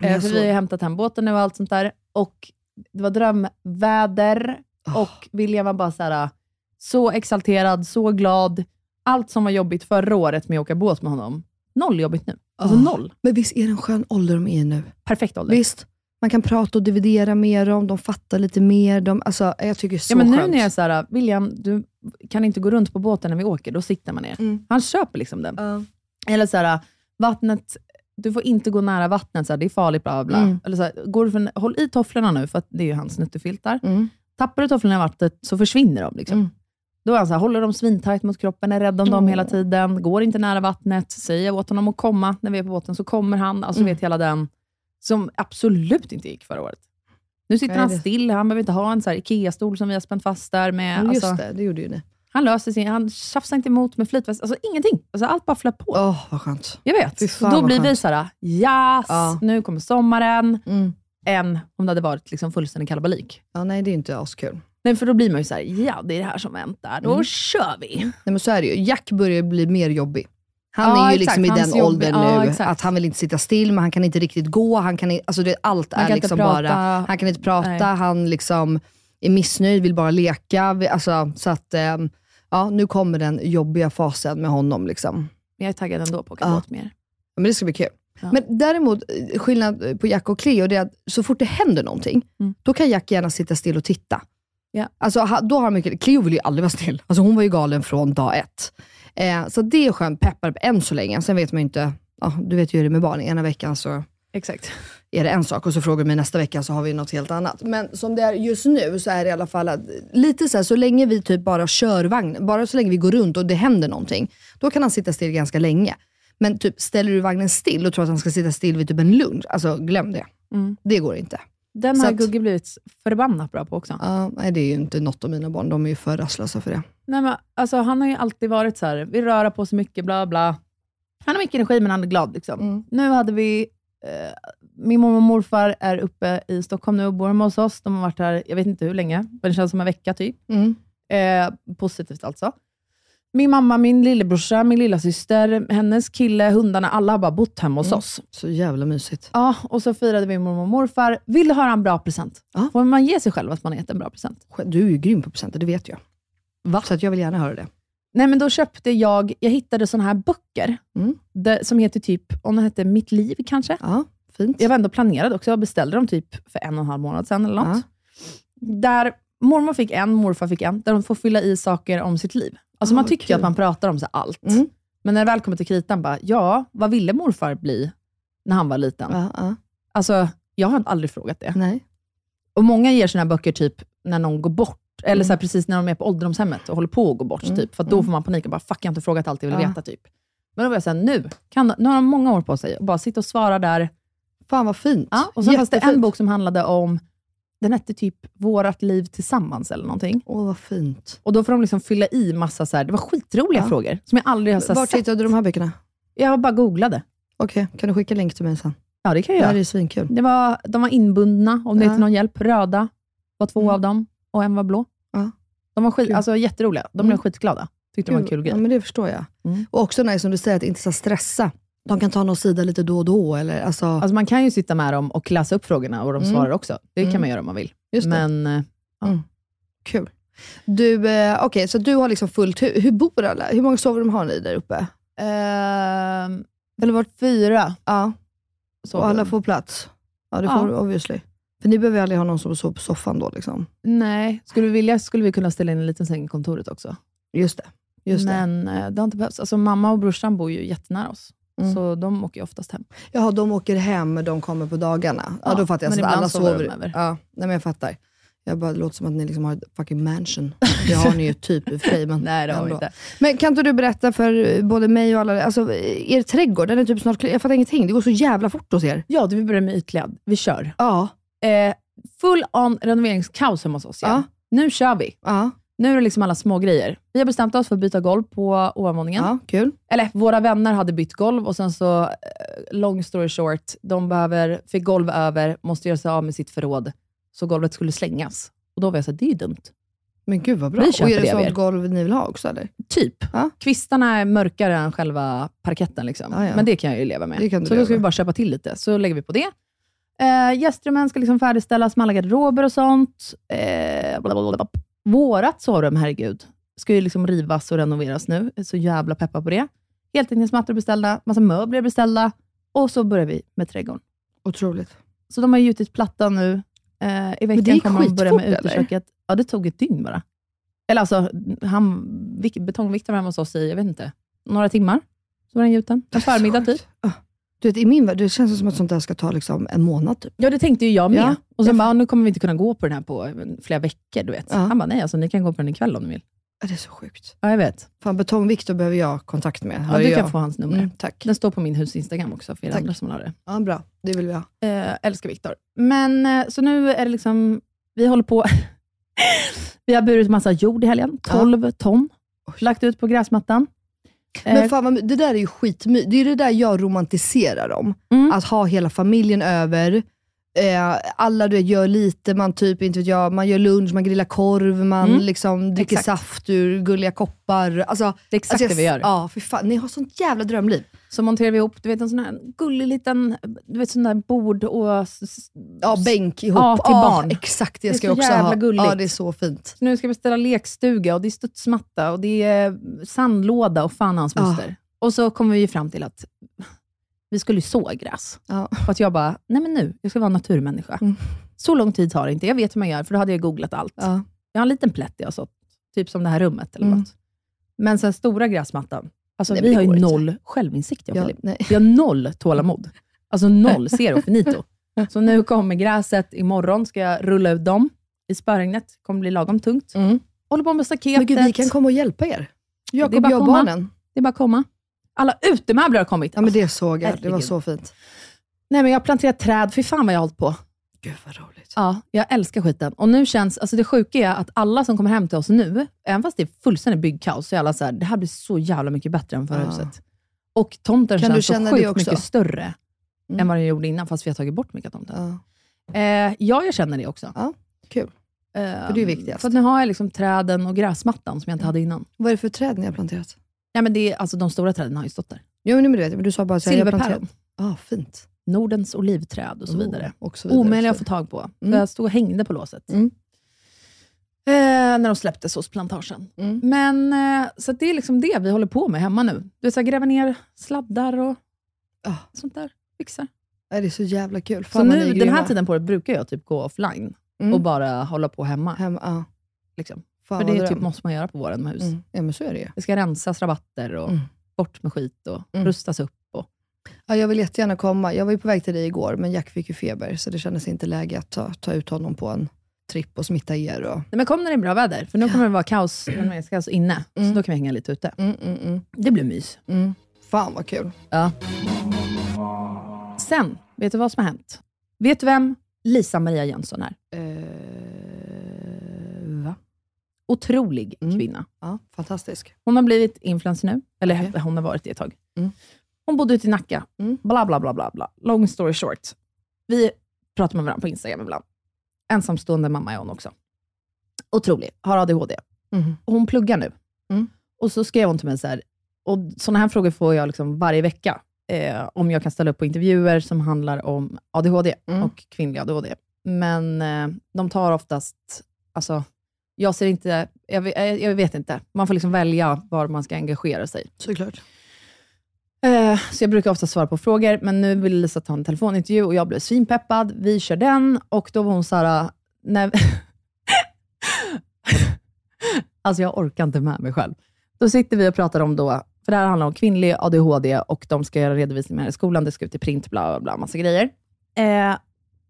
Eh, för vi har hämtat hem båten nu och allt sånt där. Och det var drömväder Åh. och William var bara så här, så exalterad, så glad. Allt som var jobbigt förra året med att åka båt med honom, noll jobbigt nu. Alltså Åh. noll. Men visst är det en skön ålder de är nu? Perfekt ålder. Visst. Man kan prata och dividera med dem, de fattar lite mer. De, alltså, jag tycker det är så ja, men nu skönt. när jag är William, du kan inte gå runt på båten när vi åker, då sitter man ner. Mm. Han köper liksom den. Ja. Eller så här, vattnet, du får inte gå nära vattnet, så här, det är farligt, bla bla, bla. Mm. Eller så här, går du för, håll i tofflorna nu, för att det är ju hans nuttefiltar. Mm. Tappar du tofflorna i vattnet så försvinner de. Liksom. Mm. Då är han så här, håller dem svintajt mot kroppen, är rädd om dem Åh. hela tiden, går inte nära vattnet, säger åt honom att komma när vi är på båten, så kommer han. Alltså Mm. vet hela den, som absolut inte gick förra året. Nu sitter han det- still, han behöver inte ha en så här IKEA-stol som vi har spänt fast där. Med, Ja, Just alltså, det, det gjorde ju ni. Han löser sin, han tjafsar inte emot med flytväst, alltså ingenting. Alltså, allt bara flöt på. Åh, vad skönt. Jag vet. Fan då blir vi skönt. så här, yes, Ja. nu kommer sommaren, Mm. än om det hade varit liksom fullständig kalabalik. Ja, nej, det är inte askul. Nej, för då blir man ju så här, ja det är det här som väntar, då Mm. kör vi. Nej, men så är det ju. Jack börjar bli mer jobbig. Han Ja, är ju exakt. liksom i den åldern ja, nu, exakt. att han vill inte sitta still, men han kan inte riktigt gå. Han kan, alltså det, allt Han är liksom bara... Han kan inte prata, Nej. han liksom är missnöjd, vill bara leka. Alltså, så att, ehm, ja, nu kommer den jobbiga fasen med honom. Liksom. Jag är taggad ändå på att åka Ja. båt mer. Men det ska bli kul. Ja. Men däremot, skillnad på Jack och Cleo, det är att så fort det händer någonting, Mm. då kan Jack gärna sitta still och titta. Ja. Alltså, då har mycket, Cleo vill ju aldrig vara still. Alltså, hon var ju galen från dag ett. Eh, så det är skönt, peppar än så länge. Sen vet man ju inte, ja, du vet ju hur det är med barn. Ena veckan så Exakt. Är det en sak och så frågar du mig nästa vecka så har vi något helt annat. Men som det är just nu så är det i alla fall att, lite så här, så länge vi typ bara kör vagn, bara så länge vi går runt och det händer någonting, då kan han sitta still ganska länge. Men typ ställer du vagnen still och tror att han ska sitta still vid typ en lunch, alltså glöm det. Mm. Det går inte. Den Så har att- Gugge blivit förbannat bra på också. Ja, nej, det är ju inte något av mina barn, de är ju för rastlösa för det. Nej, men, alltså, han har ju alltid varit så här, vi rör på så mycket, bla bla. Han har mycket energi, men han är glad. Liksom. Mm. Nu hade vi, min mormor och morfar är uppe i Stockholm nu och bor hemma hos oss. De har varit här, jag vet inte hur länge, men det känns som en vecka typ. Mm. Eh, positivt alltså. Min mamma, min lillebrorsa, min lilla syster, hennes kille, hundarna, alla har bara bott hemma hos Mm. oss. Så jävla mysigt. Ja, och så firade vi mormor och morfar. Vill du höra en bra present? Ja. Får man ge sig själv att man har gett en bra present? Du är ju grym på presenter, det vet jag. Va? Så att jag vill gärna höra det. Nej, men då köpte jag, jag hittade sådana här böcker, Mm. där, som heter typ, om det hette Mitt liv kanske? Ja, fint. Jag var ändå planerad också, jag beställde dem typ för en och en halv månad sedan eller något. Där mormor fick en, morfar fick en, där de får fylla i saker om sitt liv. Alltså Ah, man tycker kul. att man pratar om så allt. Mm. Men när det väl kommer till kritan, bara, ja, vad ville morfar bli när han var liten? Ja, ja. Alltså, jag har aldrig frågat det. Nej. Och många ger sina böcker typ när någon går bort, eller Mm. så här, precis när de är på ålderdomshemmet och håller på att gå bort, Mm. typ, för då Mm. får man panik och bara, fuck jag har inte frågat allt jag vill Ja. veta. typ. Men då var jag såhär, nu, kan, nu har de många år på sig, och bara sitta och svara där. Fan vad fint. Ja, och sen fanns det en bok som handlade om, den hette typ Vårat liv tillsammans eller någonting. Åh vad fint. Och då får de liksom fylla i massa, så här, det var skitroliga Ja. frågor, som jag aldrig har så här, Var sett. hittade du de här böckerna? Jag bara googlade. Okej, kan du skicka länk till mig sen? Ja, det kan Det jag här göra. är svinkul. Det var, de var inbundna, om det är till någon hjälp. Röda var två Mm. av dem och en var blå. Ja. De var skit, Kul. alltså, jätteroliga. De blev Mm. skitglada. Tyckte det var en kul Ja, grej. men det förstår jag. Mm. Och också nice som du säger, att inte så stressa. De kan ta någon sida lite då och då. Eller, alltså, Alltså, man kan ju sitta med dem och läsa upp frågorna och de Mm. svarar också. Det kan Mm. man göra om man vill. just. Men eh, Kul. Du, eh, Okej, så du har liksom fullt hur, hur bor alla? Hur många sovrum har ni där uppe? ehm, eller vart fyra. Ja, och alla får plats? Ja, det Ja. får du obviously. För ni behöver aldrig ha någon som sover på soffan då liksom. Nej, skulle vi vilja skulle vi kunna ställa in en liten säng i kontoret också. Just det. Just det. Men eh, det har inte behövts. Alltså, mamma och brorsan bor ju jättenära oss, Mm. så de åker ju oftast hem. Jaha, de åker hem, de kommer på dagarna. Ja, Ja, då fattar jag. men Så alla sover sover. de över. Ja, nej, men jag fattar. Jag bara, det låter som att ni liksom har ett fucking mansion. Det har ni ju typ i och för sig, men Nej, det har vi inte. Men kan inte du berätta för både mig och alla, alltså er trädgård, den är typ snart klar. Jag fattar ingenting. Det går så jävla fort hos er. Ja, du vill börja med ytlädd. Vi kör. Ja. Eh, full on renoveringskaos hemma hos oss igen. Nu kör vi. Ja. Nu är det liksom alla små grejer. Vi har bestämt oss för att byta golv på ovanvåningen. Ja, kul. Eller våra vänner hade bytt golv och sen så, eh, long story short, de behöver, fick golv över, måste göra sig av med sitt förråd. Så golvet skulle slängas. Och då var jag så här, det är ju dumt. Men gud vad bra. Vi Och är det det av sånt er. golv ni vill ha också eller? Typ. Ja. Kvistarna är mörkare än själva parketten. Liksom. Ja, ja. Men det kan jag ju leva med. Det kan du så då leva ska vi med. bara köpa till lite. Så lägger vi på det. Eh, gästrummen ska liksom färdigställas med alla garderober och sånt. Eh, blablabla. Vårat sovrum, herregud, ska ju liksom rivas och renoveras nu. Jag är så jävla peppad på det. Heltäckningsmattor beställda, massa möbler beställda och så börjar vi med trädgården. Otroligt. Så de har gjutit plattan nu. Eh, I veckan kommer de börja med skitfort, eller? uteköket. Ja, det tog ett dygn bara. Eller alltså, han, var hemma hos oss i, jag vet inte, några timmar. Så var den gjuten. En förmiddag typ. Du vet, i min värld, det känns som att sånt där ska ta liksom en månad typ. Ja, det tänkte ju jag med. Ja. Och sen bara, nu kommer vi inte kunna gå på den här på flera veckor, du vet. Ja. Han bara, nej alltså, ni kan gå på den ikväll om ni vill. Ja, Det är så sjukt. Ja, jag vet. Fan, Betong-Viktor behöver jag kontakt med. Ja, du jag. kan få hans nummer. Mm, tack. Den står på min hus Instagram också, för er Tack. andra som vill ha det. Ja, bra. Det vill vi ha. Eh, älskar Viktor. Men, eh, så nu är det liksom, vi håller på, vi har burit massa jord i helgen, 12 ton, lagt ut på gräsmattan. Men Eh, fan, vad- det där är ju skitmysigt. Det är det där jag romantiserar om. Mm. Att ha hela familjen över. Eh, alla du vet, gör lite, man typ, inte vet jag, man gör lunch, man grillar korv, man Mm. liksom dricker Exakt. saft ur gulliga koppar. Alltså, det är exakt alltså, jag- det vi gör. Ja, för fan. Ni har sånt jävla drömliv. Så monterar vi ihop, du vet en sån här gullig liten, du vet sån där bord och... Ja, bänk ihop. Ja, till barn. Exakt, det, Det är ska så jag också jävla ha. gulligt. Ja, det är så fint. Så nu ska vi ställa lekstuga och det är studsmatta och det är sandlåda och fan hans Ja. moster. Och så kommer vi fram till att vi skulle ju så gräs. Ja. För att jag bara, nej men nu, jag ska vara naturmänniska. Mm. Så lång tid tar det inte. Jag vet hur man gör, för då hade jag googlat allt. Ja. Jag har en liten plätt jag har sått, typ som det här rummet eller Mm. något. Men sen stora gräsmattan, alltså Nej, vi har ju inte. noll självinsikt jag och Ja. Vi har noll tålamod. Alltså noll, zero, finito. Så nu kommer gräset, imorgon ska jag rulla ut dem i spöregnet. kommer bli lagom tungt. Mm. Håller på med staketet. Men gud, vi kan komma och hjälpa er. Det är Jakob, bara jag och barnen. Det är bara att komma. Alla utemöbler har kommit. Ja, men det såg jag. Det var herregud. så fint. Nej, men jag har planterat träd. Fy fan vad jag har hållit på. Gud vad roligt. Ja, jag älskar skiten. Och nu känns, alltså det sjuka är att alla som kommer hem till oss nu, även fast det är fullständigt byggkaos, så är alla så här, det här blir så jävla mycket bättre än förra Ja. huset. Och tomten Kan du känns så sjukt också? mycket större Mm. än vad den gjorde innan, fast vi har tagit bort mycket av tomten. Ja. Eh, ja, jag känner det också. Ja, kul. Eh, För det är viktigast. För att nu har jag liksom träden och gräsmattan som jag inte hade innan. Vad är det för träd ni har planterat? Ja, men det är, alltså, de stora träden har ju stått där. Jo, men det vet. Men du sa bara att jag har Silverpäron. Ja, fint. Nordens olivträd och så Oh, vidare. och så vidare, Omöjliga att så få tag på. Så Mm. jag stod och hängde på låset. Mm. Eh, när de släpptes hos plantagen. Mm. Men, eh, så att det är liksom det vi håller på med hemma nu. Du vet, så här, gräva ner sladdar och Ah. sånt där. Fixar. Det är så jävla kul. Så Fan, vad ni nu, är den här tiden på året brukar jag typ gå offline Mm. och bara hålla på hemma. Hem, ja. Liksom. Fan, För det dröm. typ måste man göra på våren med hus. Mm. Ja, men så är det ju. Det ska rensas rabatter och Mm. bort med skit och Mm. rustas upp. Och, Ja, jag vill jättegärna komma. Jag var ju på väg till dig igår, men Jack fick ju feber, så det kändes inte läge att ta, ta ut honom på en tripp och smitta er. Och... Nej, men kom när det är bra väder, för nu kommer det vara kaos, kaos inne. Mm. Så då kan vi hänga lite ute. Mm, mm, mm, Det blir mys. mm. Fan vad kul. Ja. Sen, vet du vad som har hänt? Vet du vem Lisa Maria Jönsson är? Eh? Otrolig Mm. kvinna. Ja, fantastisk. Hon har blivit influencer nu, eller Okej. hon har varit det ett tag. Mm. Hon bodde ute i Nacka. Mm. Bla, bla, bla, bla, bla. Long story short. Vi pratar med varandra på Instagram ibland. Ensamstående mamma är hon också. Otrolig. Har ADHD. Mm. Hon pluggar nu. Mm. Och så skrev hon till mig så här, och sådana här frågor får jag liksom varje vecka. Eh, om jag kan ställa upp på intervjuer som handlar om ADHD Mm. och kvinnlig ADHD. Men eh, de tar oftast, alltså, jag ser inte, jag, vet- jag vet inte. Man får liksom välja var man ska engagera sig. Såklart. Eh, så jag brukar ofta svara på frågor, men nu ville Lisa ta en telefonintervju och jag blev svinpeppad. Vi kör den och då var hon så här, när... alltså jag orkar inte med mig själv. Då sitter vi och pratar om då, för det här handlar om kvinnlig ADHD och de ska göra redovisningar i skolan, det ska ut i print, bla bla bla, massa grejer. Eh,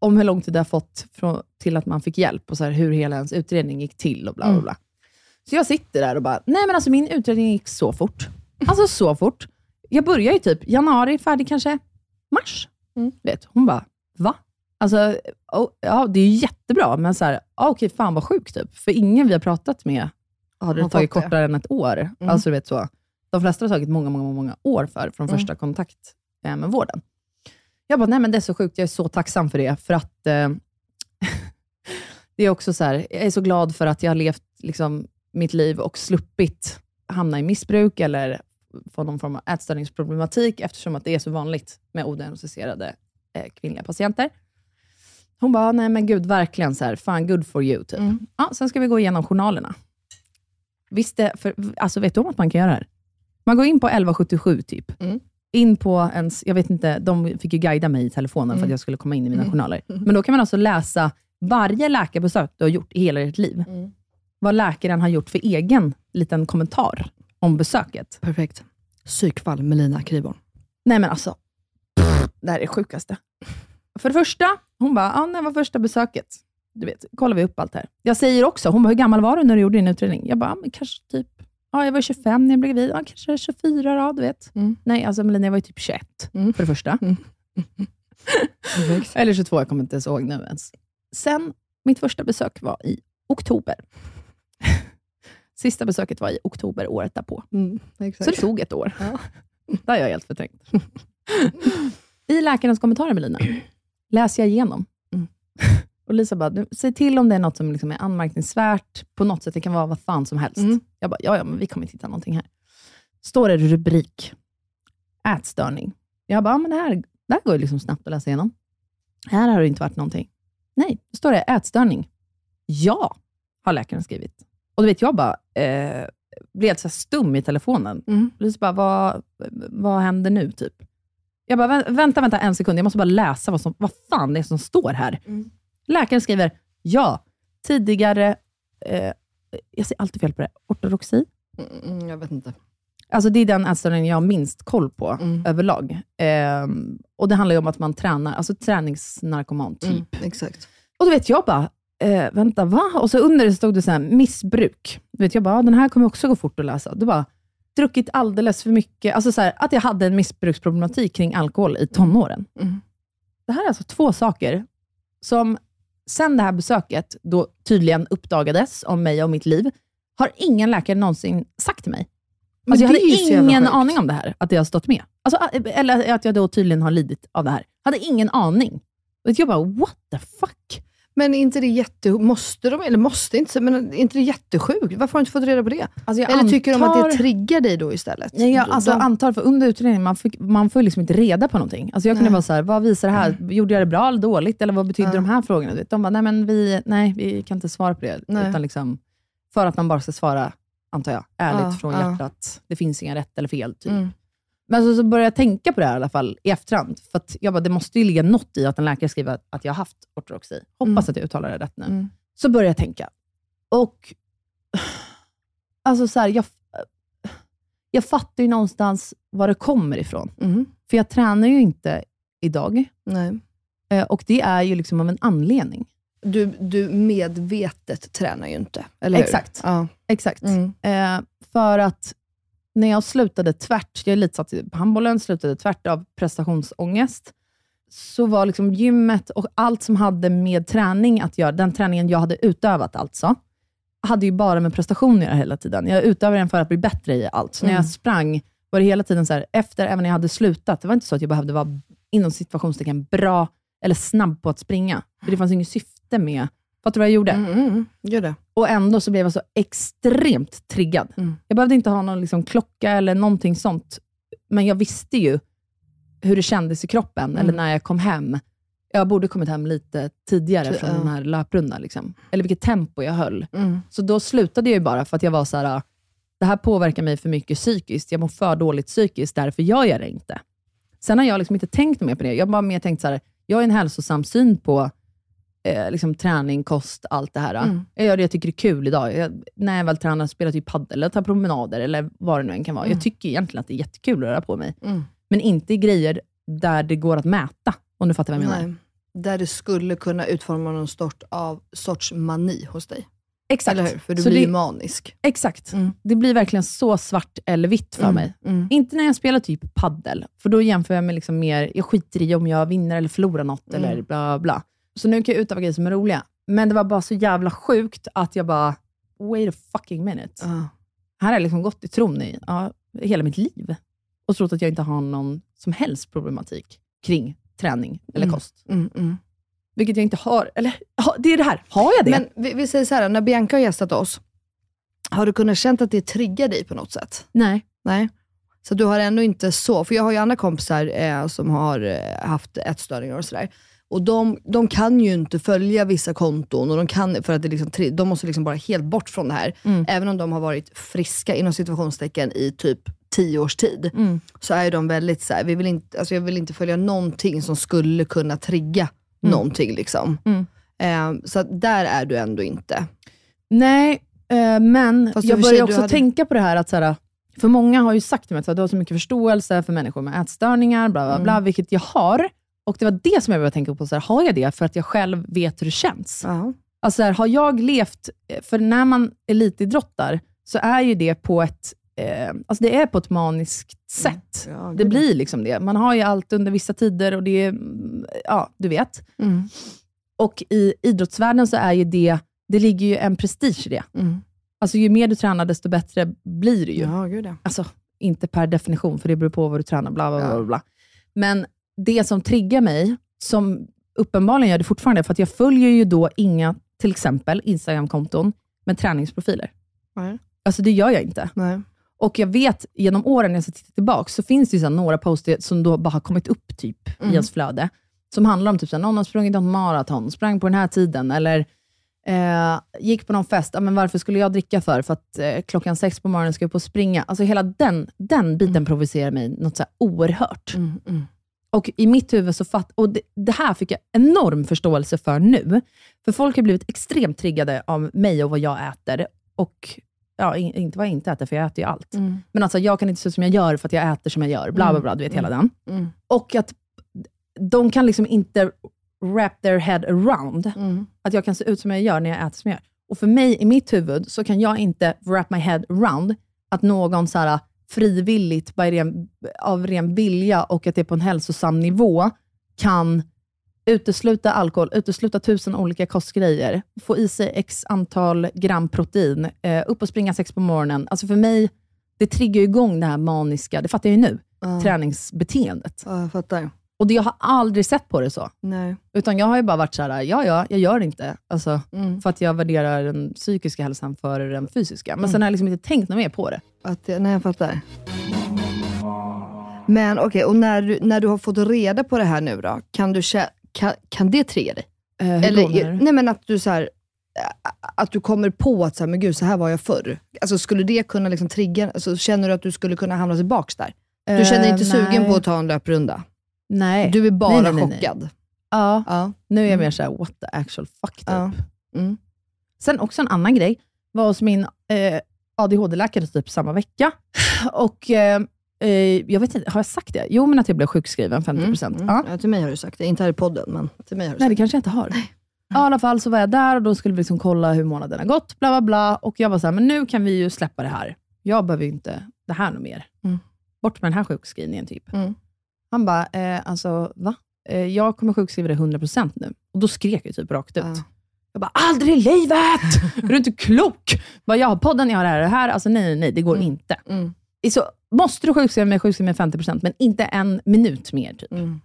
om hur lång tid det har fått från, till att man fick hjälp och så här, hur hela ens utredning gick till och bla bla bla. Så jag sitter där och bara, nej men alltså min utredning gick så fort. Alltså så fort. Jag börjar ju typ januari, färdig kanske mars. Vet. Hon bara, va? Alltså, oh, ja det är ju jättebra, men så här, ah, okej, fan vad sjukt typ. För ingen vi har pratat med hade det Har tagit fått det. kortare än ett år. Mm. Alltså, du vet så. De flesta har tagit många, många, många år för, från Mm. första kontakt eh, med vården. Jag bara, nej men det är så sjukt, jag är så tacksam för det, för att eh, det är också så här, jag är så glad för att jag har levt liksom, mitt liv och sluppit hamna i missbruk eller få någon form av ätstörningsproblematik, eftersom att det är så vanligt med odiagnostiserade eh, kvinnliga patienter. Hon bara, nej men gud, verkligen så här, fan good for you. Typ. Mm. Ja, sen ska vi gå igenom journalerna. Visst det, för, alltså vet du om att man kan göra det här? Man går in på 1177 typ. Mm. In på ens, jag vet inte, de fick ju guida mig i telefonen för att jag skulle komma in i mina Mm. journaler. Men då kan man alltså läsa varje läkarbesök du har gjort i hela ditt liv. Mm. Vad läkaren har gjort för egen liten kommentar om besöket. Perfekt. Psykfall med Lina Kriborn. Nej men alltså, det här är det sjukaste. För det första, hon bara, ah, när var första besöket? Du vet, kollar vi upp allt här. Jag säger också, hon bara, hur gammal var du när du gjorde din utredning? Jag bara, ah, men kanske typ, ja jag var 25 när jag blev gravid, ja, kanske 24 då, du vet. Mm. Nej, alltså Melina, jag var ju typ 21 Mm. för det första. Perfekt. Eller 22, jag kommer inte ens ihåg nu ens. Sen, mitt första besök var i oktober. Sista besöket var i oktober året därpå. Mm, Så det tog ett år. Ja. Det har jag helt förträngt. I läkarens kommentarer, Melina, läser jag igenom. Och Lisa bara, säg till om det är något som liksom är anmärkningsvärt på något sätt. Det kan vara vad fan som helst. Mm. Jag bara, ja, ja, men vi kommer inte hitta någonting här. Står det rubrik, ätstörning. Jag bara, ja, men det här, det här går ju liksom snabbt att läsa igenom. Här har det inte varit någonting. Nej, då står det ätstörning. Ja, har läkaren skrivit. Och du vet, jag bara, eh, blev helt så stum i telefonen. Mm. Lisa bara, vad, vad händer nu? typ? Jag bara, "Vä- vänta, vänta en sekund. Jag måste bara läsa vad, som, vad fan det är som står här. Mm. Läkaren skriver, ja, tidigare, eh, jag säger alltid fel på det, ortodoxi. Mm, jag vet inte. Alltså det är den ätstörningen jag har minst koll på Mm. överlag. Ehm, och Det handlar ju om att man tränar, alltså träningsnarkoman typ. Mm, exakt. Och du vet, jag bara, eh, vänta, va? Och så under det stod det så här, missbruk. Du vet, jag bara, den här kommer också gå fort att läsa. Du bara, druckit alldeles för mycket. Alltså så här, att jag hade en missbruksproblematik kring alkohol i tonåren. Mm. Det här är alltså två saker som sen det här besöket, då tydligen uppdagades om mig och mitt liv, har ingen läkare någonsin sagt till mig. Men Alltså jag hade ingen aning om det här, att det har stått med. Alltså, eller att jag då tydligen har lidit av det här. Hade ingen aning. Och jag bara, what the fuck? Men är inte det jätte... Måste de, eller måste inte, men är inte det jättesjukt? Varför har du inte fått reda på det? Alltså Eller tycker de att antar- det triggar dig då istället? Nej, jag alltså, de, antar, för under utredningen, man, fick, man får ju liksom inte reda på någonting. Alltså jag kunde Nej. vara så här, vad visar det här? Gjorde jag det bra eller dåligt? Eller vad betyder Ja. de här frågorna? De bara, nej men vi, nej, vi kan inte svara på det. Nej. Utan liksom, för att man bara ska svara, antar jag, ärligt Ja, från ja. hjärtat. Det finns inga rätt eller fel. Typ. Mm. Men så, så började jag tänka på det här i alla fall i efterhand. För att jag bara, det måste ju ligga något i att en läkare skriver att, att jag har haft ortodoxi. Hoppas Mm. att jag uttalar det rätt nu. Mm. Så började jag tänka. Och alltså så här, jag, jag fattar ju någonstans var det kommer ifrån. Mm. För jag tränar ju inte idag. Nej. Eh, Och det är ju liksom av en anledning. Du, du medvetet tränar ju inte, eller hur? Exakt. Ja. Exakt. Mm. Eh, för att när jag slutade tvärt, jag är elitsatt på handbollen, slutade tvärt av prestationsångest, så var liksom gymmet och allt som hade med träning att göra, den träningen jag hade utövat alltså, hade ju bara med prestation att göra hela tiden. Jag utövade den för att bli bättre i allt. Så när Mm. jag sprang var det hela tiden så här, efter, även när jag hade slutat, det var inte så att jag behövde vara inom situationstecken bra eller snabb på att springa. För det fanns inget syfte med, fattar du vad jag gjorde? Mm, mm, mm. Gör det. Och ändå så blev jag så extremt triggad. Mm. Jag behövde inte ha någon liksom klocka eller någonting sånt, men jag visste ju hur det kändes i kroppen, Mm. eller när jag kom hem. Jag borde kommit hem lite tidigare från den här löprundan. Liksom. Eller vilket tempo jag höll. Mm. Så då slutade jag ju bara för att jag var så här, det här påverkar mig för mycket psykiskt. Jag mår för dåligt psykiskt, därför gör jag det inte. Sen har jag liksom inte tänkt mer på det. Jag har bara mer tänkt så här, jag har en hälsosam syn på eh, liksom, träning, kost, allt det här. Mm. Jag gör det jag tycker är kul idag. Jag, när jag väl tränar, spelar typ padel, eller tar promenader, eller vad det nu än kan vara. Mm. Jag tycker egentligen att det är jättekul att röra på mig. Mm. Men inte grejer där det går att mäta, om du fattar vad jag menar. Nej. Där det skulle kunna utforma någon sort av, sorts mani hos dig. Exakt. Eller hur? För du Så blir det- ju manisk. Exakt. Mm. Det blir verkligen så svart eller vitt för Mm, mig. mm. Inte när jag spelar typ paddel, för då jämför jag med liksom mer, jag skiter i om jag vinner eller förlorar något, Mm. eller bla bla. Så nu kan jag utöva grejer som är roliga. Men det var bara så jävla sjukt att jag bara, wait a fucking minute. Ja. Här har jag liksom gått i tron i ja, hela mitt liv och trott att jag inte har någon som helst problematik kring träning eller Mm. kost. Mm, mm. Vilket jag inte har. Eller, ha, det är det här. Har jag det? Men vi, vi säger så här, när Bianca har gästat oss, har du kunnat känna att det triggar dig på något sätt? Nej. Nej. Så du har ändå inte så, för jag har ju andra kompisar eh, som har eh, haft ätstörningar och sådär. Och de, de kan ju inte följa vissa konton, och de, kan, för att det liksom, de måste liksom bara helt bort från det här. Mm. Även om de har varit friska inom situationstecken i typ tio års tid, Mm. så är de väldigt så här, vi vill inte, alltså jag vill inte följa någonting som skulle kunna trigga Mm. någonting. Liksom. Mm. Eh, så där är du ändå inte. Nej, eh, men Fast jag börjar också hade- tänka på det här att så här, för många har ju sagt till mig att du har så mycket förståelse för människor med ätstörningar, bla bla bla, Mm. vilket jag har. Och det var det som jag började tänka på, så här, har jag det för att jag själv vet hur det känns? Ja. Alltså så här, har jag levt, för när man elitidrottar, så är ju det på ett, eh, alltså det är på ett maniskt sätt. Ja, Det gud, blir liksom det. Man har ju allt under vissa tider och det är, mm, ja, du vet. Mm. Och i idrottsvärlden så är ju det, det ligger ju en prestige i det. Mm. Alltså ju mer du tränar, desto bättre blir det ju. Ja, gud ja. Alltså, inte per definition, för det beror på vad du tränar, bla bla bla, bla. Men det som triggar mig, som uppenbarligen gör det fortfarande, för att jag följer ju då inga, till exempel, Instagram-konton med träningsprofiler. Nej. Alltså det gör jag inte. Nej. Och jag vet, genom åren när jag ska titta tillbaka, så finns det ju några poster som då bara har kommit upp typ Mm. i ens flöde, som handlar om typ så här, någon har sprungit någon maraton, sprang på den här tiden, eller eh, gick på någon fest. Ja, men varför skulle jag dricka för? För att eh, klockan sex på morgonen ska jag upp och springa. Alltså hela den, den biten provocerar mig något så oerhört. Mm, mm. Och i mitt huvud så fatt, och det, det här fick jag enorm förståelse för nu. För folk har blivit extremt triggade av mig och vad jag äter. Och ja, in, inte vad jag inte äter, för jag äter ju allt. Mm. Men alltså jag kan inte se ut som jag gör för att jag äter som jag gör. Bla bla bla, du vet hela den. Mm. Och att de kan liksom inte wrap their head around Mm. att jag kan se ut som jag gör när jag äter som jag gör. Och för mig, i mitt huvud, så kan jag inte wrap my head around att någon så här, frivilligt, ren, av ren vilja och att det är på en hälsosam nivå, kan utesluta alkohol, utesluta tusen olika kostgrejer, få i sig x antal gram protein, eh, upp och springa sex på morgonen. Alltså för mig, det triggar igång det här maniska, det fattar jag ju nu, Ja. träningsbeteendet. Ja, jag fattar. Och det, jag har aldrig sett på det så. Nej. Utan jag har ju bara varit så här, ja, ja, jag gör det inte. Alltså, Mm. för att jag värderar den psykiska hälsan före den fysiska. Men sen har jag liksom inte tänkt något mer på det. Att, nej, jag fattar. Men okej, och när du, när du har fått reda på det här nu då, kan, du, kan, kan det trigga dig? Eh, Eller, nej men att du så här, att du kommer på att så här, men gud, så här var jag förr. Alltså skulle det kunna liksom trigga, alltså, känner du att du skulle kunna hamna tillbaks där? Du känner dig inte Eh, sugen nej. på att ta en löprunda? Nej. Du är bara Nej, nej, nej, nej. chockad? Ja, Ja. nu är jag Mm. mer såhär, what the actual fuck typ. Ja. Mm. Sen också en annan grej, var hos min eh, ADHD-läkare typ samma vecka. Och eh, eh, jag vet inte, har jag sagt det? Jo, men att jag blev sjukskriven 50%. Mm. Ja. Ja, till mig har du sagt det, inte här i podden, men till mig har du Nej, sagt det kanske jag inte har. Ja, I alla fall så var jag där och då skulle vi liksom kolla hur månaden har gått, bla bla bla. Och jag var så här, men nu kan vi ju släppa det här. Jag behöver ju inte det här något mer. Mm. Bort med den här sjukskrivningen typ. Han bara, eh, alltså va? Eh, jag kommer sjukskriva dig 100% nu. Och då skrek jag typ rakt ut. Ja. Jag bara, aldrig i livet! är du inte klok? Bara, jag har podden, jag har det här och det här. Alltså nej, nej, nej, det går Mm. inte. Mm. Så, måste du sjukskriva mig, sjukskriv mig 50%, men inte en minut mer. Typ. Mm.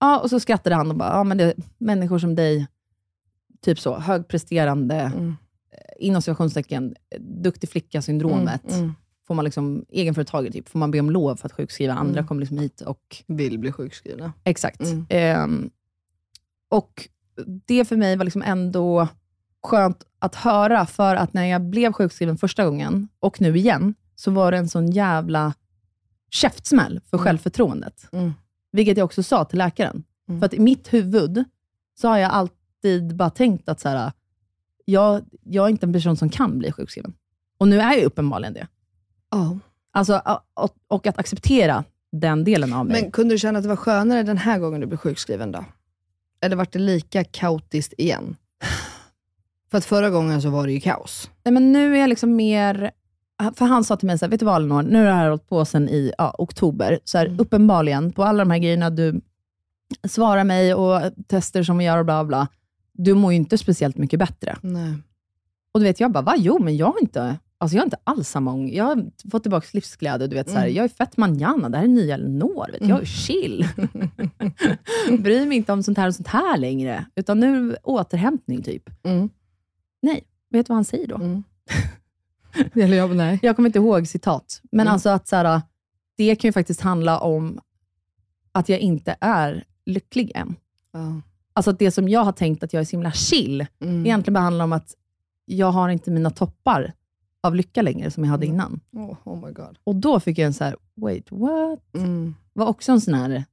Ja, och så skrattade han och bara, ja, men det människor som dig, typ så, högpresterande, Mm. inom situationstecken, duktig flicka-syndromet. Mm. Mm. Får man liksom, egenföretagare, typ, får man be om lov för att sjukskriva. Andra Mm. kommer liksom hit och... Vill bli sjukskrivna. Exakt. Mm. Ehm, och det för mig var liksom ändå skönt att höra, för att när jag blev sjukskriven första gången, och nu igen, så var det en sån jävla käftsmäll för självförtroendet. Mm. Vilket jag också sa till läkaren. Mm. För att i mitt huvud så har jag alltid bara tänkt att så här, jag, jag är inte en person som kan bli sjukskriven. Och nu är jag uppenbarligen det. Ja. Alltså, och, och att acceptera den delen av mig. Men kunde du känna att det var skönare den här gången du blev sjukskriven då? Eller var det lika kaotiskt igen? För att förra gången så var det ju kaos. Nej, men nu är jag liksom mer... För han sa till mig, så här, vet du vad Elinor, nu har det här hållit på sedan i ja, oktober. Så här, Mm. Uppenbarligen, på alla de här grejerna du svarar mig och tester som vi gör och bla bla. Du mår ju inte speciellt mycket bättre. Nej. Och du vet, jag bara, va? Jo, men jag har inte, alltså jag har inte alls samma ång. Jag har fått tillbaka livsglädje. Du vet, så här, Mm. Jag är fett manjana. Det här är nya Elinor. Du. Jag är chill. Bryr mig inte om sånt här och sånt här längre. Utan nu återhämtning, typ. Mm. Nej, vet du vad han säger då? Mm. Eller jag, nej. Jag kommer inte ihåg citat, men Mm. alltså att så här, det kan ju faktiskt handla om att jag inte är lycklig än. Ja. Alltså att det som jag har tänkt att jag är så himla chill, Mm. egentligen bara handlar om att jag har inte mina toppar av lycka längre som jag hade Mm. innan. Oh, oh my god. Och då fick jag en så här, wait, what? Mm. var också en sån här,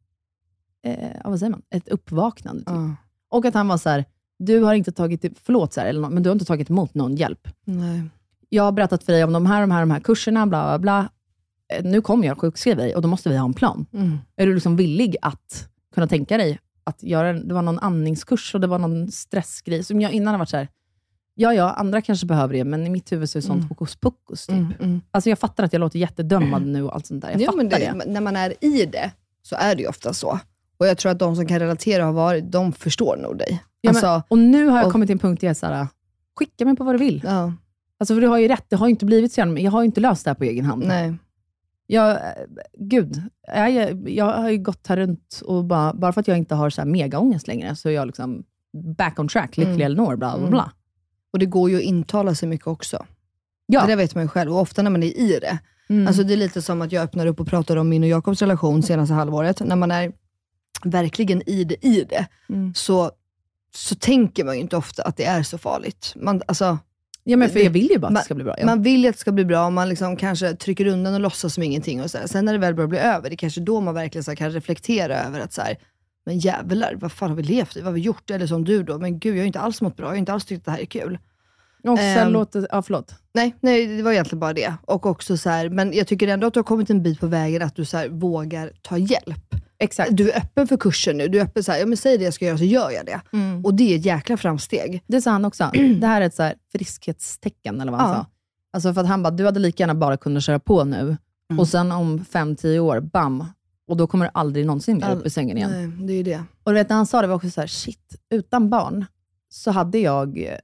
eh, vad säger man, ett uppvaknande. Typ. Ja. Och att han var så här, du har inte tagit, förlåt, så här, eller men du har inte tagit emot någon hjälp. Nej. jag har berättat för dig om de här, de här, de här kurserna, bla bla bla. Eh, Nu kommer jag sjukskriva dig och då måste vi ha en plan. Mm. Är du liksom villig att kunna tänka dig att göra det var någon andningskurs och det var någon stressgrej som jag innan har varit så här, ja ja, andra kanske behöver det, men i mitt huvud så är det sånt Mm. hokus pokus. Typ. Mm. Mm. Alltså jag fattar att jag låter jättedömande nu och allt sånt där. Jag Ja, fattar men det. det, När man är i det, så är det ju ofta så. Och jag tror att de som kan relatera har varit, de förstår nog dig. Ja, men, Alltså, och nu har jag och- kommit till en punkt där jag är så här, skicka mig på vad du vill. ja, Alltså för du har ju rätt, det har ju inte blivit så, men jag har ju inte löst det här på egen hand. nej. Jag, eh, gud, jag, jag har ju gått här runt och bara, bara för att jag inte har så här megaångest längre, så är jag liksom back on track, lycklig Mm. Elinor, bla bla Mm. Och det går ju att intala sig mycket också. Ja. Det där vet man ju själv. Och ofta när man är i det. Mm. Alltså det är lite som att jag öppnar upp och pratar om min och Jakobs relation senaste halvåret. När man är verkligen i det, i det, Mm. så, så tänker man ju inte ofta att det är så farligt. Man, alltså, ja, men för jag vill ju bara att man- det ska bli bra. Ja. Man vill ju att det ska bli bra, och man liksom kanske trycker undan och låtsas som ingenting. Och så här. Sen när det väl börjar bli över, det är kanske då man verkligen så kan reflektera över att så här, men jävlar, vad fan har vi levt i? Vad har vi gjort? Eller som du då, men gud jag har inte alls mått bra, jag har inte alls tyckt att det här är kul. och sen ehm, låter, ja förlåt. Nej, nej, det var egentligen bara det. Och också så här, men jag tycker ändå att du har kommit en bit på vägen att du så här, vågar ta hjälp. Exakt. Du är öppen för kursen nu. Du är öppen så här, ja men säg det jag ska göra så gör jag det. Mm. Och det är ett jäkla framsteg. Det sa han också. Det här är ett så friskhetstecken, eller vad han Ja. sa. Alltså för att han bara, du hade lika gärna bara kunnat köra på nu, Mm. och sen om fem tio år, bam, och då kommer du aldrig någonsin All- upp i sängen igen. Nej, det är ju det. Och du vet, när han sa det var också så här, shit, utan barn så hade jag eh,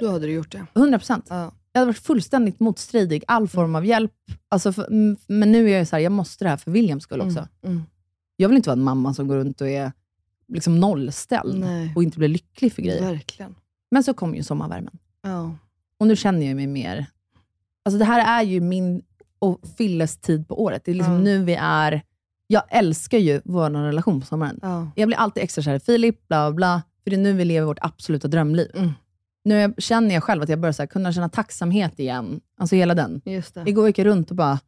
Då hade du gjort det. 100%. Ja. Jag hade varit fullständigt motstridig, all form av hjälp. Alltså för, mm, men nu är jag så här, jag måste det här för Williams skull också. Mm, mm. Jag vill inte vara en mamma som går runt och är liksom nollställd Nej. och inte blir lycklig för grejer. Verkligen. Men så kom ju sommarvärmen. Ja. Och nu känner jag mig mer... Alltså det här är ju min och Filles tid på året. Det är liksom Ja. nu vi är... Jag älskar ju vår relation på sommaren. Ja. Jag blir alltid extra kär i Filip, bla bla. För det är nu vi lever vårt absoluta drömliv. Mm. Nu är- känner jag själv att jag börjar så här, kunna känna tacksamhet igen. Alltså hela den. Just det. Igår gick jag runt och bara,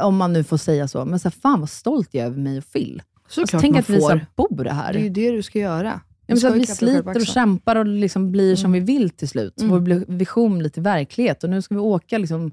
om man nu får säga så, men så här, fan vad stolt jag är över mig och Phil. Såklart alltså, tänk att vi så får. bor här. Det är ju det du ska göra. Ja, så att vi sliter och kämpar och liksom blir som vi vill till slut. Mm. Vår vision blir till verklighet. Och nu ska vi åka, liksom,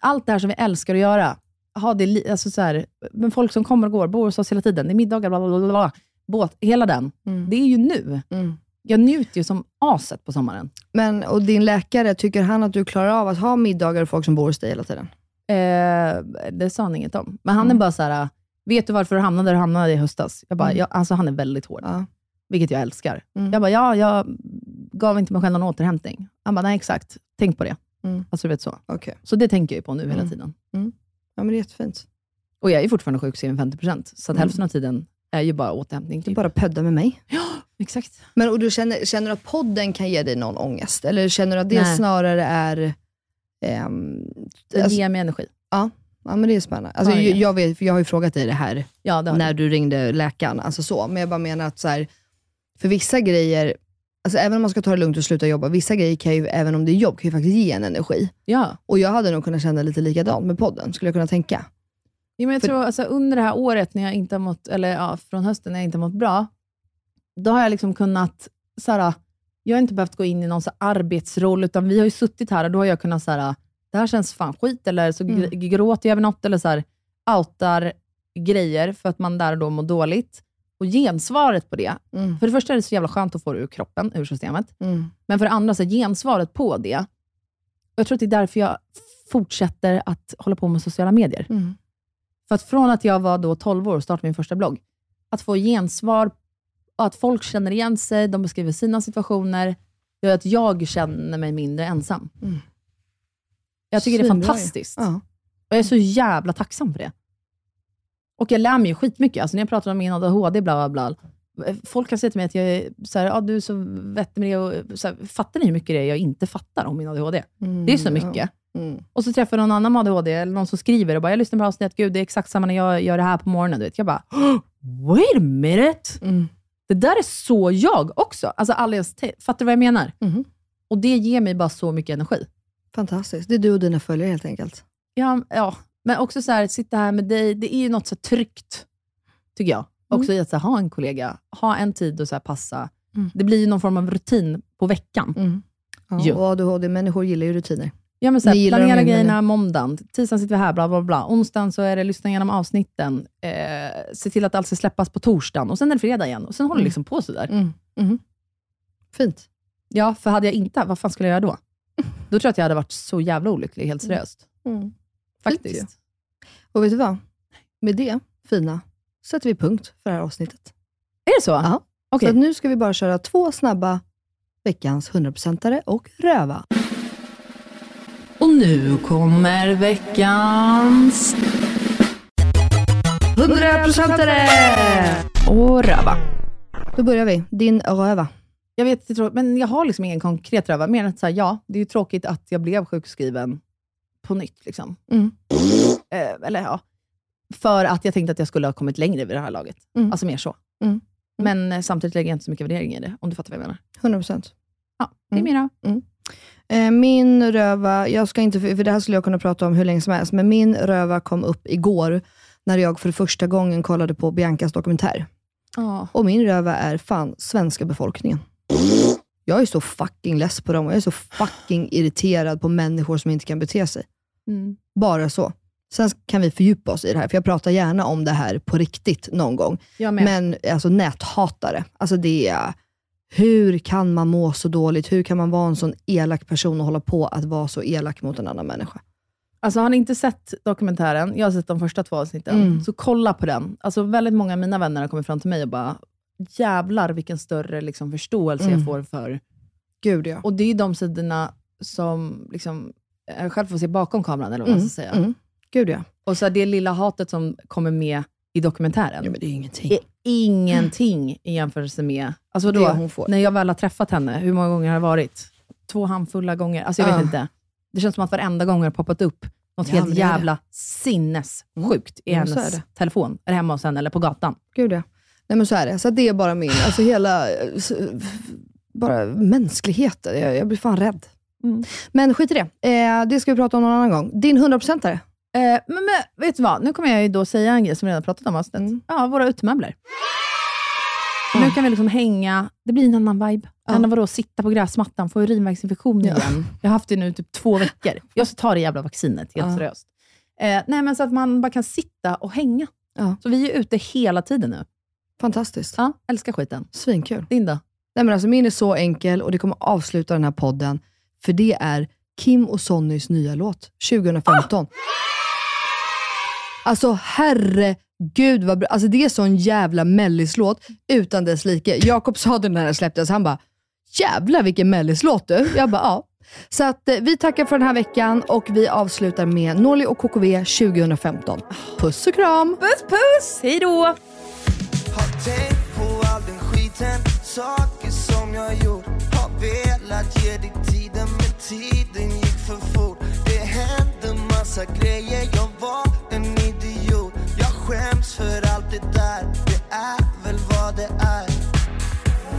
allt det här som vi älskar att göra. Ha det, alltså så här, men folk som kommer och går, bor hos oss hela tiden. Det är middagar, bla, bla, bla, bla, båt, hela den. Mm. Det är ju nu. Mm. Jag njuter ju som aset på sommaren. Men, och din läkare, tycker han att du klarar av att ha middagar och folk som bor hos dig hela tiden? Eh, det sa han inget om. Men han Mm. är bara så här, vet du varför du hamnade där du hamnade i höstas? Jag bara, Mm. ja, alltså han är väldigt hård. Ja. Vilket jag älskar. Mm. Jag bara, ja, jag gav inte mig själv någon återhämtning. Han bara, nej exakt. Tänk på det. Mm. Alltså du vet så. Okej. Så det tänker jag på nu hela Mm. tiden. Ja, men det är jättefint. Och jag är fortfarande sjukskriven 50%, så att Mm. hälften av tiden är ju bara återhämtning. Du Typ. bara pödda med mig. Exakt. Men och du känner, känner du att podden kan ge dig någon ångest? Eller känner du att det Nej. snarare är... ehm, Det alltså, ger mig energi. ja, men det är spännande. Alltså, Ja, jag, jag, vet, jag har ju frågat dig det här Ja, det när du ringde läkaren. Alltså så. Men jag bara menar att så här, för vissa grejer, Alltså även om man ska ta det lugnt och sluta jobba, vissa grejer kan ju, även om det är jobb, kan ju faktiskt ge en energi. Ja. Och jag hade nog kunnat känna lite likadant med podden, skulle jag kunna tänka. Ja, men jag För- tror alltså, under det här året, när jag inte har mått, eller ja, från hösten när jag inte har mått bra, då har jag liksom kunnat, så här, jag har inte behövt gå in i någon så här arbetsroll, utan vi har ju suttit här och då har jag kunnat, så här, det här känns fan skit, eller så Mm. gr- gråter jag över något, eller så här, outar grejer för att man där och då mår dåligt. Och gensvaret på det, Mm. för det första är det så jävla skönt att få det ur kroppen, ur systemet. Mm. Men för det andra, så gensvaret på det, och jag tror att det är därför jag fortsätter att hålla på med sociala medier. Mm. För att från att jag var då 12 år och startade min första blogg, att få gensvar, och att folk känner igen sig, de beskriver sina situationer, gör att jag känner mig mindre ensam. Mm. Jag tycker det är fantastiskt. Ja. Och jag är så jävla tacksam för det. Och jag lär mig ju skitmycket. Alltså när jag pratar om min ADHD, bla bla bla. Folk kan säga till mig att jag är, så här, ah, du är så vettig med det. Och, så här, fattar ni hur mycket det är jag inte fattar om min ADHD? Mm, Det är så ja. mycket. Mm. Och så träffar jag någon annan med ADHD, eller någon som skriver och bara, jag lyssnar på avsnittet, gud det är exakt samma när jag gör det här på morgonen. Du vet. Jag bara, wait a minute! Mm. Det där är så jag också. Alltså alldeles, fattar du vad jag menar? Mhm. Och det ger mig bara så mycket energi. Fantastiskt. Det är du och dina följare helt enkelt. Ja, ja. Men också så här, sitta här med dig, det är ju något så tryggt, tycker jag. Också i att så här, ha en kollega, ha en tid och så här, passa. Mm. Det blir ju någon form av rutin på veckan. Mm. Ja, Jo. och ADHD-människor gillar ju rutiner. Ja, men så här, planera grejerna men- måndagen, tisdagen sitter vi här, bla bla bla. Onsdagen så är det lyssna igenom avsnitten, eh, se till att allt ska släppas på torsdagen och sen är det fredag igen. Och sen håller det Mm. liksom på sådär. Mm. Mhm. Fint. Ja, för hade jag inte, vad fan skulle jag göra då? Då tror jag att jag hade varit så jävla olycklig, helt seriöst. Mm. Faktiskt. Fint Och vet du vad? Med det fina sätter vi punkt för det här avsnittet. Är det så? Ja. Okej. Så nu ska vi bara köra två snabba veckans 100%are och röva. Och nu kommer veckans 100%are! och röva. Då börjar vi. Din röva. Jag vet, men jag har liksom ingen konkret röva, mer än att säga ja, det är ju tråkigt att jag blev sjukskriven på nytt. Liksom. Mm. Eh, eller ja, för att jag tänkte att jag skulle ha kommit längre vid det här laget. Mm. Alltså mer så. Mm. Men eh, samtidigt lägger jag inte så mycket värdering i det, om du fattar vad jag menar. 100%. Ja, det är Mm. min röva. Eh, Min röva, jag ska inte, för det här skulle jag kunna prata om hur länge som helst, men min röva kom upp igår när jag för första gången kollade på Biancas dokumentär. Ja. Och min röva är fan svenska befolkningen. Jag är så fucking less på dem och jag är så fucking irriterad på människor som inte kan bete sig. Mm. Bara så. Sen kan vi fördjupa oss i det här, för jag pratar gärna om det här på riktigt någon gång. Men alltså näthatare, alltså det är, hur kan man må så dåligt? Hur kan man vara en sån elak person och hålla på att vara så elak mot en annan människa? Alltså har ni inte sett dokumentären, jag har sett de första två avsnitten, Mm. så kolla på den. Alltså väldigt många av mina vänner har kommit fram till mig och bara, jävlar vilken större liksom, förståelse Mm. jag får för... Gud ja. Och det är de sidorna som liksom, själv får se bakom kameran, eller vad man Mm, ska säga. mm. Gud ja. Och så det lilla hatet som kommer med i dokumentären, ja men det är ingenting. är ingenting i jämförelse med... Alltså Det då, hon får. när jag väl har träffat henne, hur många gånger har det varit? Två handfulla gånger? Alltså jag vet Ja. inte. Det känns som att varenda gång har poppat upp något Ja, helt det det. jävla sinnessjukt i Ja, så hennes är det. telefon, eller hemma hos henne, eller på gatan. Gud ja. Nej men så är det. Så det är bara min, alltså hela, eh, bara mänskligheten. Jag, jag blir fan rädd. Mm. Men skit i det. Eh, det ska vi prata om någon annan gång. Din 100%are. Eh, men, men vet du vad, nu kommer jag ju då säga en grej som vi redan pratat om avsnittet. Mm. Ja, våra utemöbler. Nu kan vi liksom hänga, det blir en annan vibe. Ja. Än att vadå, sitta på gräsmattan, få urinvägsinfektion Ja. igen. Jag har haft det nu typ två veckor. Jag ska ta det jävla vaccinet, helt Ja. seriöst. Eh, nej, men så att man bara kan sitta och hänga. Ja. Så vi är ute hela tiden nu. Fantastiskt. Ja, älskar skiten. Svinkul. Din då? Nej, men alltså, min är så enkel och det kommer avsluta den här podden, för det är Kim och Sonnys nya låt, 2015. Alltså herregud vad bra. Alltså, det är sån jävla mellislåt utan dess like. Jakob sa det när den släpptes, han bara, jävlar vilken mellislåt du. Jag bara, ja. Så att, eh, vi tackar för den här veckan och vi avslutar med Norli och KKV 2015. Puss och kram! Puss puss! Hej då! Har tänkt på all den skiten Saker som jag gjort Har velat ge dig massa grejer. Jag var en idiot. Jag skäms för allt det där. Det är väl vad det är.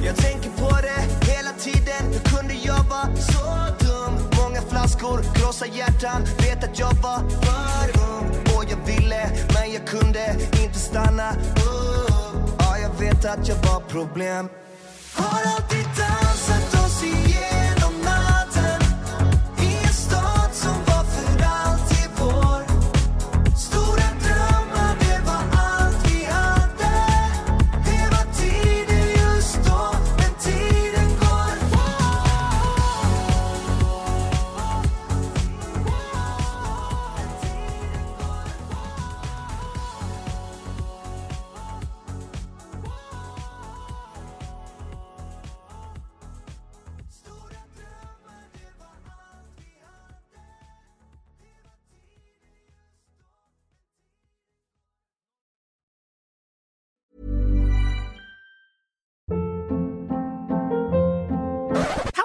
Jag tänker på det hela tiden. Hur kunde jag vara så dum? Många flaskor, krossa hjärtan. Vet att jag var för ung. Och jag ville, men jag kunde inte stanna upp. Ja, jag vet att jag var problem. Har alltid dansat oss i